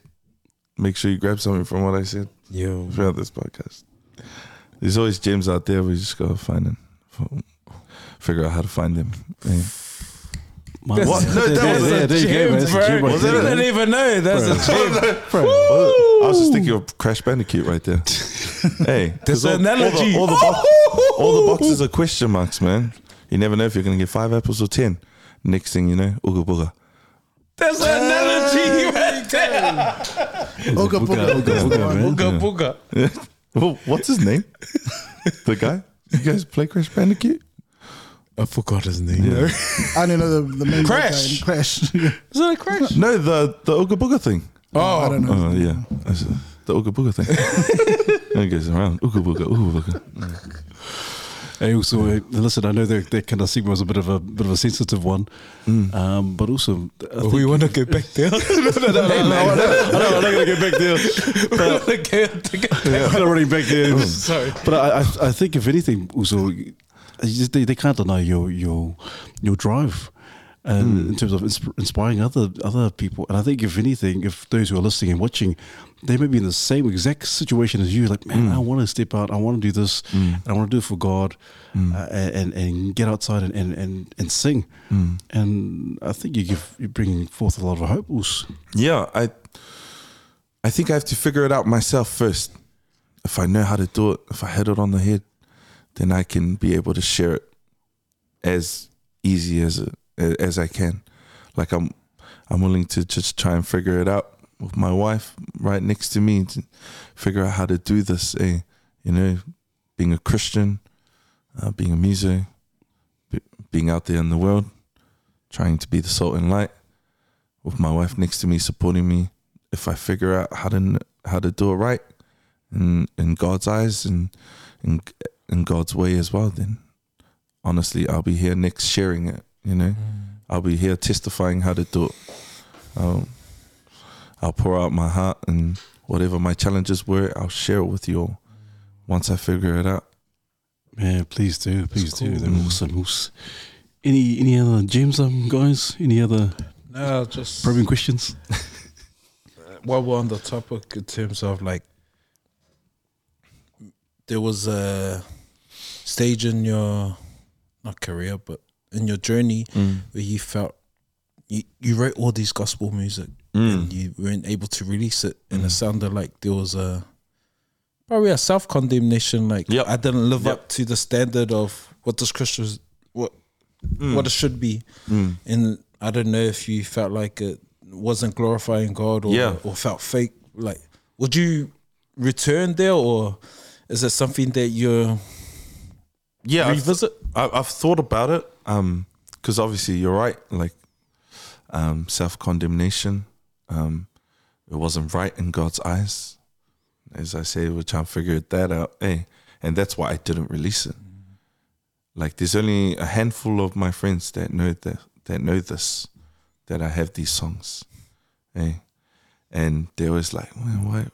make sure you grab something from what I said Yo. throughout this podcast. There's always gems out there. We just gotta find them. Figure out how to find them. Yeah. My What? man. No, that There- was there- a there you go, gem, man. That's bro. right Was that a- I didn't even know. That's a gem. I was just thinking of Crash Bandicoot right there. hey, That's an all- all the- analogy. All the, bo- all the boxes are question marks, man. You never know if you're gonna get five apples or ten. Next thing you know, ooga booga. That's an analogy right there. Ooga booga. Ooga booga, man. Booga booga. Well, what's his name? the guy? You guys play Crash Bandicoot? I forgot his name. Yeah. I don't know the, the main Crash. guy Crash. Is it a crash? No, the the ooga booga thing. Oh, I don't know. Oh yeah, That's, uh, the ooga booga thing. it goes around. Ooga booga, ooga booga. Hey, also, uh, listen, I know that, that kind of segment was a bit of a bit of a sensitive one, um, but also, I think, we want to go back there. no, no, no, no, no, I know, I know, I'm not going to get back there. But I'm not running back there. Sorry. But I, I, I think if anything, also, they, they can't deny your your your drive. And hmm. in terms of insp- inspiring other other people, and I think if anything, if those who are listening and watching, they may be in the same exact situation as you, like man, I hmm. want to step out, I want to do this, hmm. and I want to do it for God, uh, and and get outside and and and, and sing, and I think you give you bring forth a lot of hope. Yeah, I I think I have to figure it out myself first. If I know how to do it, if I hit it on the head, then I can be able to share it as easy as it, as I can. Like I'm I'm willing to just try and figure it out with my wife right next to me to figure out how to do this. Eh? you know, being a Christian, uh, being a muso, be, being out there in the world, trying to be the salt and light, with my wife next to me supporting me. If I figure out how to how to do it right, in in God's eyes and in in God's way as well, then honestly, I'll be here next sharing it. You know, mm. I'll be here testifying how to do it. I'll, I'll pour out my heart and whatever my challenges were, I'll share it with you all once I figure it out. Man, please do, please do. They're awesome. Any any other gems, um, guys? Any other No, just probing questions? Uh, while we're on the topic in terms of like there was a stage in your not career but in your journey mm. where you felt you, you wrote all these gospel music mm. and you weren't able to release it and it mm. sounded like there was a probably a self condemnation like Yep. I didn't live Yep. up to the standard of what this Christian what what it should be Mm. and I don't know if you felt like it wasn't glorifying God or Yeah. or felt fake. Like, would you return there, or is it something that you're Yeah, I've, revisit? I've thought about it because obviously you're right. Like um, self condemnation, um, it wasn't right in God's eyes. As I say, we're trying to figure that out. Hey, and that's why I didn't release it. Like, there's only a handful of my friends that know that that know this, that I have these songs. Hey, and they was like, why?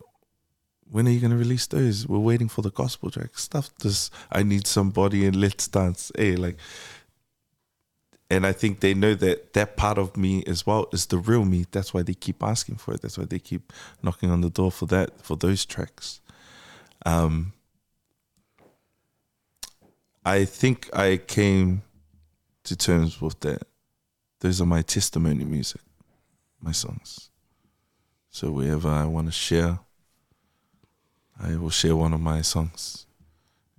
When are you gonna release those? We're waiting for the gospel track. Stuff this. I need somebody and let's dance. Hey, like, and I think they know that that part of me as well is the real me. That's why they keep asking for it. That's why they keep knocking on the door for that for those tracks. Um, I think I came to terms with that. Those are my testimony music, my songs. So wherever I want to share, I will share one of my songs,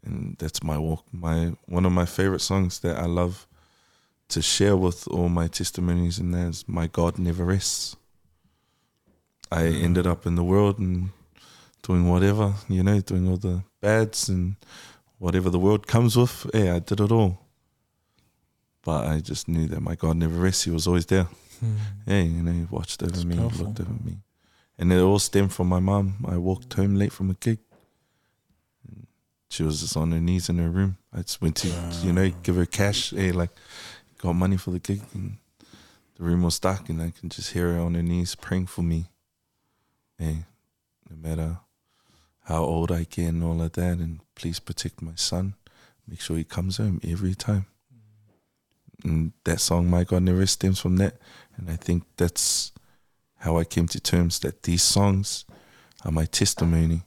and that's my walk. My one of my favorite songs that I love to share with all my testimonies, and that's "My God Never Rests." I mm. ended up in the world and doing whatever, you know, doing all the bads and whatever the world comes with. Yeah, I did it all. But I just knew that my God never rests. He was always there. Hmm. Yeah, you know, he watched over me, powerful. looked over me. And it all stemmed from my mom. I walked home late from a gig. She was just on her knees in her room. I just went to, you know, give her cash. Hey, like, got money for the gig. And the room was dark, and I can just hear her on her knees praying for me. Hey, no matter how old I get and all of that, and please protect my son. Make sure he comes home every time. And that song, My God Never stems from that. And I think that's how I came to terms that these songs are my testimony.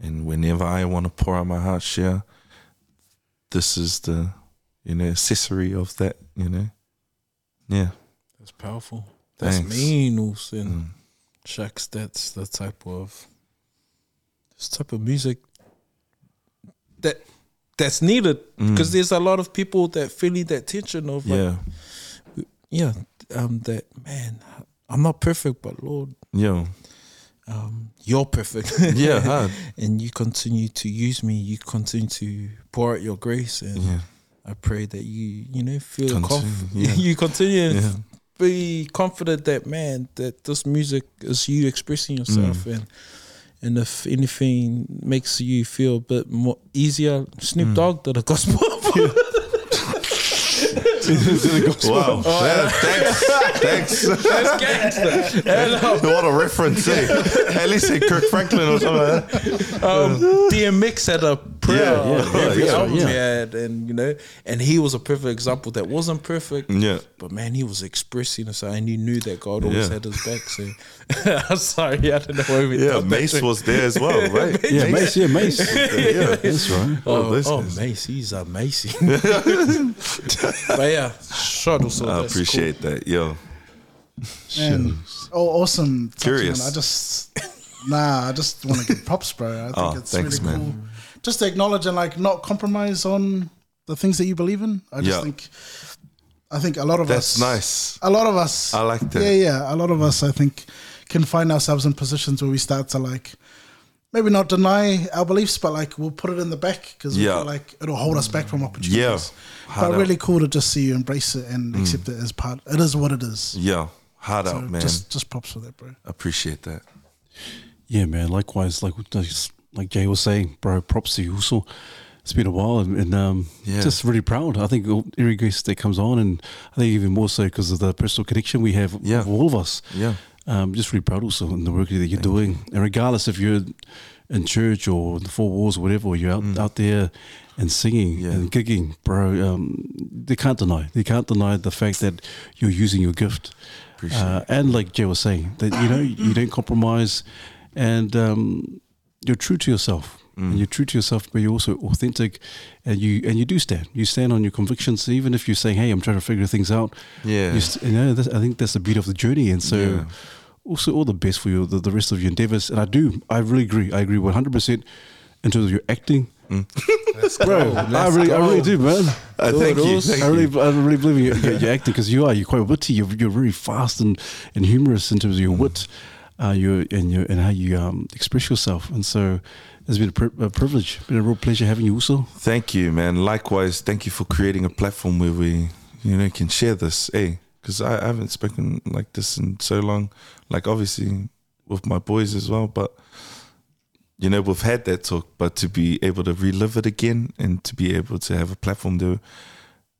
And whenever I want to pour out my heart, share, this is the, you know, accessory of that, you know. Yeah. That's powerful. That's Thanks. mean, also. And Mm. shucks, that's the type of this type of music that that's needed because there's a lot of people that feeling that tension of like, Yeah. yeah, um, that man, I'm not perfect, but Lord, Yeah. um, you're perfect. Yeah. and you continue to use me. You continue to pour out your grace, and Yeah. I pray that you, you know, feel Continue, conf- yeah. you continue and Yeah. be confident that man, that this music is you expressing yourself, Mm. and and if anything makes you feel a bit more easier, Snoop Mm. Dogg did a gospel. Wow. Yeah, thanks. Thanks. what a reference, eh? At least say Kirk Franklin or something like that. um, DMX had a prayer Yeah, yeah, on every yeah, album yeah. he had, and you know, and he was a perfect example that wasn't perfect. Yeah. But man, he was expressing us, and he knew that God always Yeah. had his back. So, I'm sorry, I don't know why we Yeah, thought that Mase was there as well, right? Yeah, Mase. Yeah, Mase. Yeah. That's right. Oh, Oh, those oh. Mase, he's amazing. but yeah, short also. I that's appreciate that. Yo. Man, oh, awesome. touching Curious. I just, nah, I just want to give props, bro. I think Oh, it's thanks, really man. cool. Just to acknowledge and like not compromise on the things that you believe in. I just Yeah. think, I think a lot of us That's us, nice. a lot of us, I like that. Yeah, yeah. A lot of us, I think, can find ourselves in positions where we start to like, maybe not deny our beliefs, but like we'll put it in the back because Yeah. like it'll hold us back from opportunities. Yeah. Hard but out. really cool to just see you embrace it and mm. accept it as part. It is what it is. Yeah, hard So out, man. just just props for that, bro. Appreciate that. Yeah, man. Likewise, like like Jay was saying, bro. Props to you also. It's been a while, and, and um, Yeah. just really proud. I think every guest that comes on, and I think even more so because of the personal connection we have Yeah. with all of us. Yeah. Um, just really proud also in the work that you're doing, and regardless if you're in church or in the four walls or whatever, or you're out out there and singing Mm. Yeah. and gigging, bro. Um, they can't deny. They can't deny the fact that you're using your gift. Uh, and like Jay was saying, that you know you don't compromise, and um, you're true to yourself. Mm. And you're true to yourself, but you're also authentic, and you and you do stand. You stand on your convictions, even if you're saying, "Hey, I'm trying to figure things out." Yeah. You, st- you know, that's, I think that's the beauty of the journey, and so Yeah. also all the best for you, the, the rest of your endeavors. And I do, I really agree. I agree 100 percent in terms of your acting, bro. I really, I really do, man. Uh, thank you. Thank I you. really, I really believe in your, your, your acting because you are. You're quite witty. You're, you're very fast and, and humorous in terms of your wit, uh, your and your and how you um, express yourself. And so it's been a, pri- a privilege, been a real pleasure having you. Also, Thank you, man. Likewise, thank you for creating a platform where we, you know, can share this. Hey, Because I, I haven't spoken like this in so long. Like obviously with my boys as well, but you know we've had that talk. But to be able to relive it again and to be able to have a platform there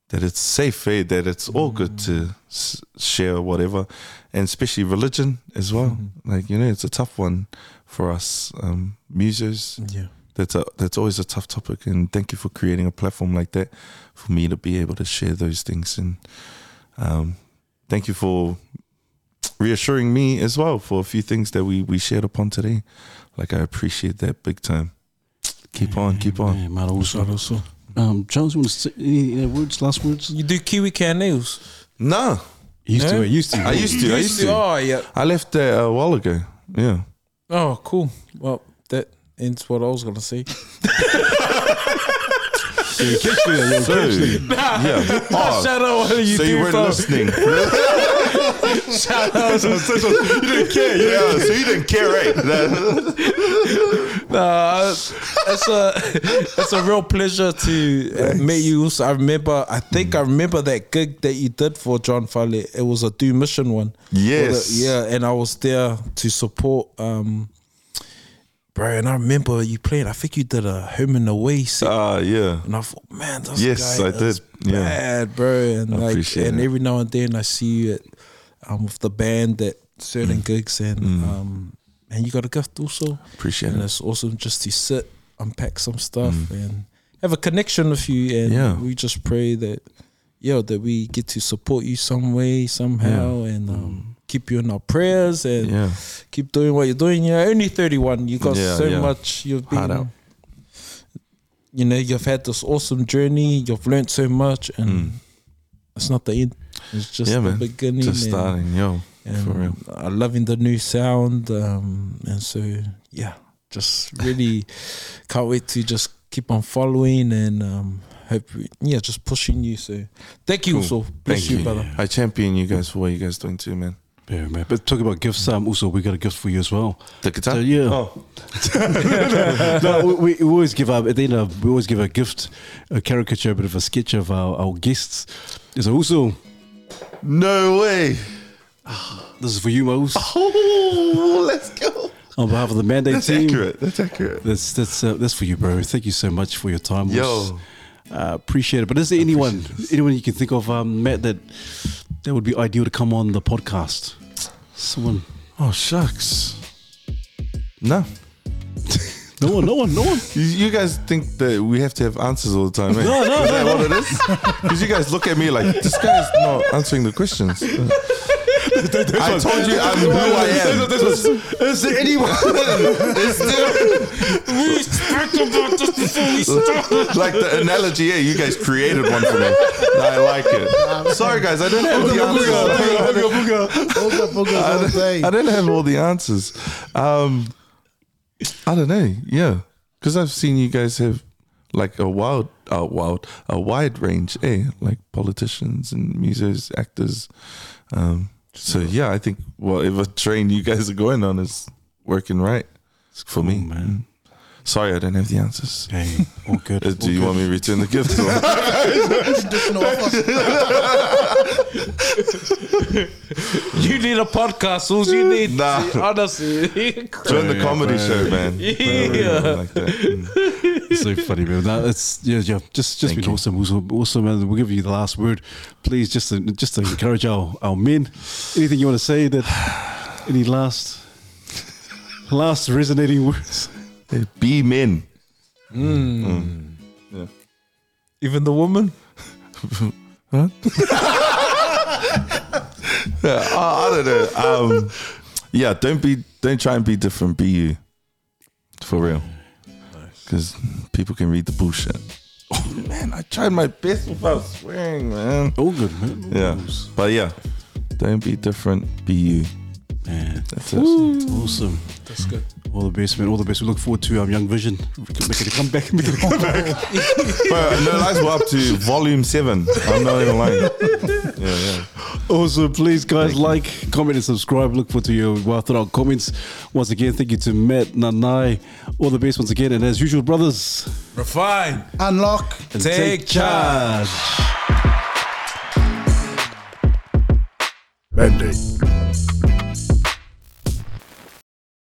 that it's safe, eh? That it's all good to s- share whatever, and especially religion as well. Like you know, it's a tough one for us um, musos Yeah. that's a that's always a tough topic and thank you for creating a platform like that for me to be able to share those things and um, thank you for reassuring me as well for a few things that we we shared upon today like I appreciate that big time keep on keep on Yeah, man, also. also. Um, Jones, you want to say any, any words, last words? You do kiwi can nails? no Used to, I used to. I used to I used to Oh yeah. I left there a while ago yeah Oh cool. Well, that ends what I was gonna say. You catch me, you so catch me. yeah oh, Shout out what you so do, you weren't listening Shout out. you didn't care yeah so you didn't care right Nah, it's a it's a real pleasure to uh, meet you. Also, I remember. I think I remember that gig that you did for John Fale. It was a do mission one. Yes. yeah, and I was there to support. um Bro, and I remember you playing. I think you did a home and away set. ah yeah And I thought, man, this Yes, guy I did. Yeah. bad, bro. And I like, and it. every now and then I see you at um, with the band at certain Mm. gigs, and um, and you got a gift also, appreciate and it it's awesome just to sit, unpack some stuff, and have a connection with you. And Mm. Yeah. we just pray that, yeah, that we get to support you some way, somehow, and um, keep you in our prayers, and yeah keep doing what you're doing. You're only 31. You got Yeah, so yeah. much. You've been, you know, you've had this awesome journey. You've learned so much, and Mm. it's not the end. It's just Yeah, the man. beginning. just and, starting yo and for real I'm loving the new sound, um, and so yeah, just really can't wait to just keep on following and um, hope we, yeah, just pushing you. So thank you, Cool. also bless Thank you, you. brother. I champion you guys for what you guys doing too, man. Yeah, man. But talking about gifts, um, also we got a gift for you as well. The guitar. So, yeah. Oh, no, we, we always give our at the end of we always give a gift, a caricature, a bit of a sketch of our, our guests. There's also no way. this is for you, Mose, Oh, let's go. on behalf of the mandate That's team. accurate. That's accurate. That's that's uh, that's for you, bro. Thank you so much for your time. Mose. Yo. uh, appreciate it. But is there anyone anyone you can think of, um, Matt, that that would be ideal to come on the podcast? Someone. Oh shucks. No. No one, no one, no one. You, you guys think that we have to have answers all the time, eh? No, no, is that what it is? Because you guys look at me like this guy's not answering the questions. I told you I'm who I am. Is there anyone? We spoke about this before we started. like the analogy, yeah, you guys created one for me. I like it. Sorry, guys, I don't have the answers. Booga, booga all day. I don't have all the answers. Um, I don't know. Yeah, because I've seen you guys have like a wild, uh, wild, a wide range. Eh, like politicians and musos, actors. Um, so yeah, I think whatever train you guys are going on is working right. for me. Man. Sorry, I don't have the answers. Hey, all good. Uh, all Do you good. want me to return the gift? Or? You need a podcast. All you need. Nah. Honestly. Join the comedy show, man. Yeah. Like that. Mm. so funny, man. No, it's yeah, yeah. Just, just Thank been you. awesome, awesome, awesome, man. We'll give you the last word, please. Just to, just to encourage our our men. Anything you want to say? That any last, last resonating words? Be men. Yeah. Even the woman. huh? Yeah, I, I don't know. Um, yeah, don't be, don't try and be different. Be you, for real. Because people can read the bullshit. Oh man, I tried my best without swearing, man. All good, man. All Yeah, but yeah, don't be different. Be you. man. That's it. Awesome. That's good. All the best, man. All the best. We look forward to um, Young Vision making a comeback. Making a comeback. Bro, no lies, we're up to volume seven. I'm not even lying. Yeah, yeah. Also, please, guys, like, comment, and subscribe. Look forward to your well thought out comments. Once again, thank you to Matt, Nanai. All the best once again. And as usual, brothers, Refine. Unlock. and Take charge. Mandate.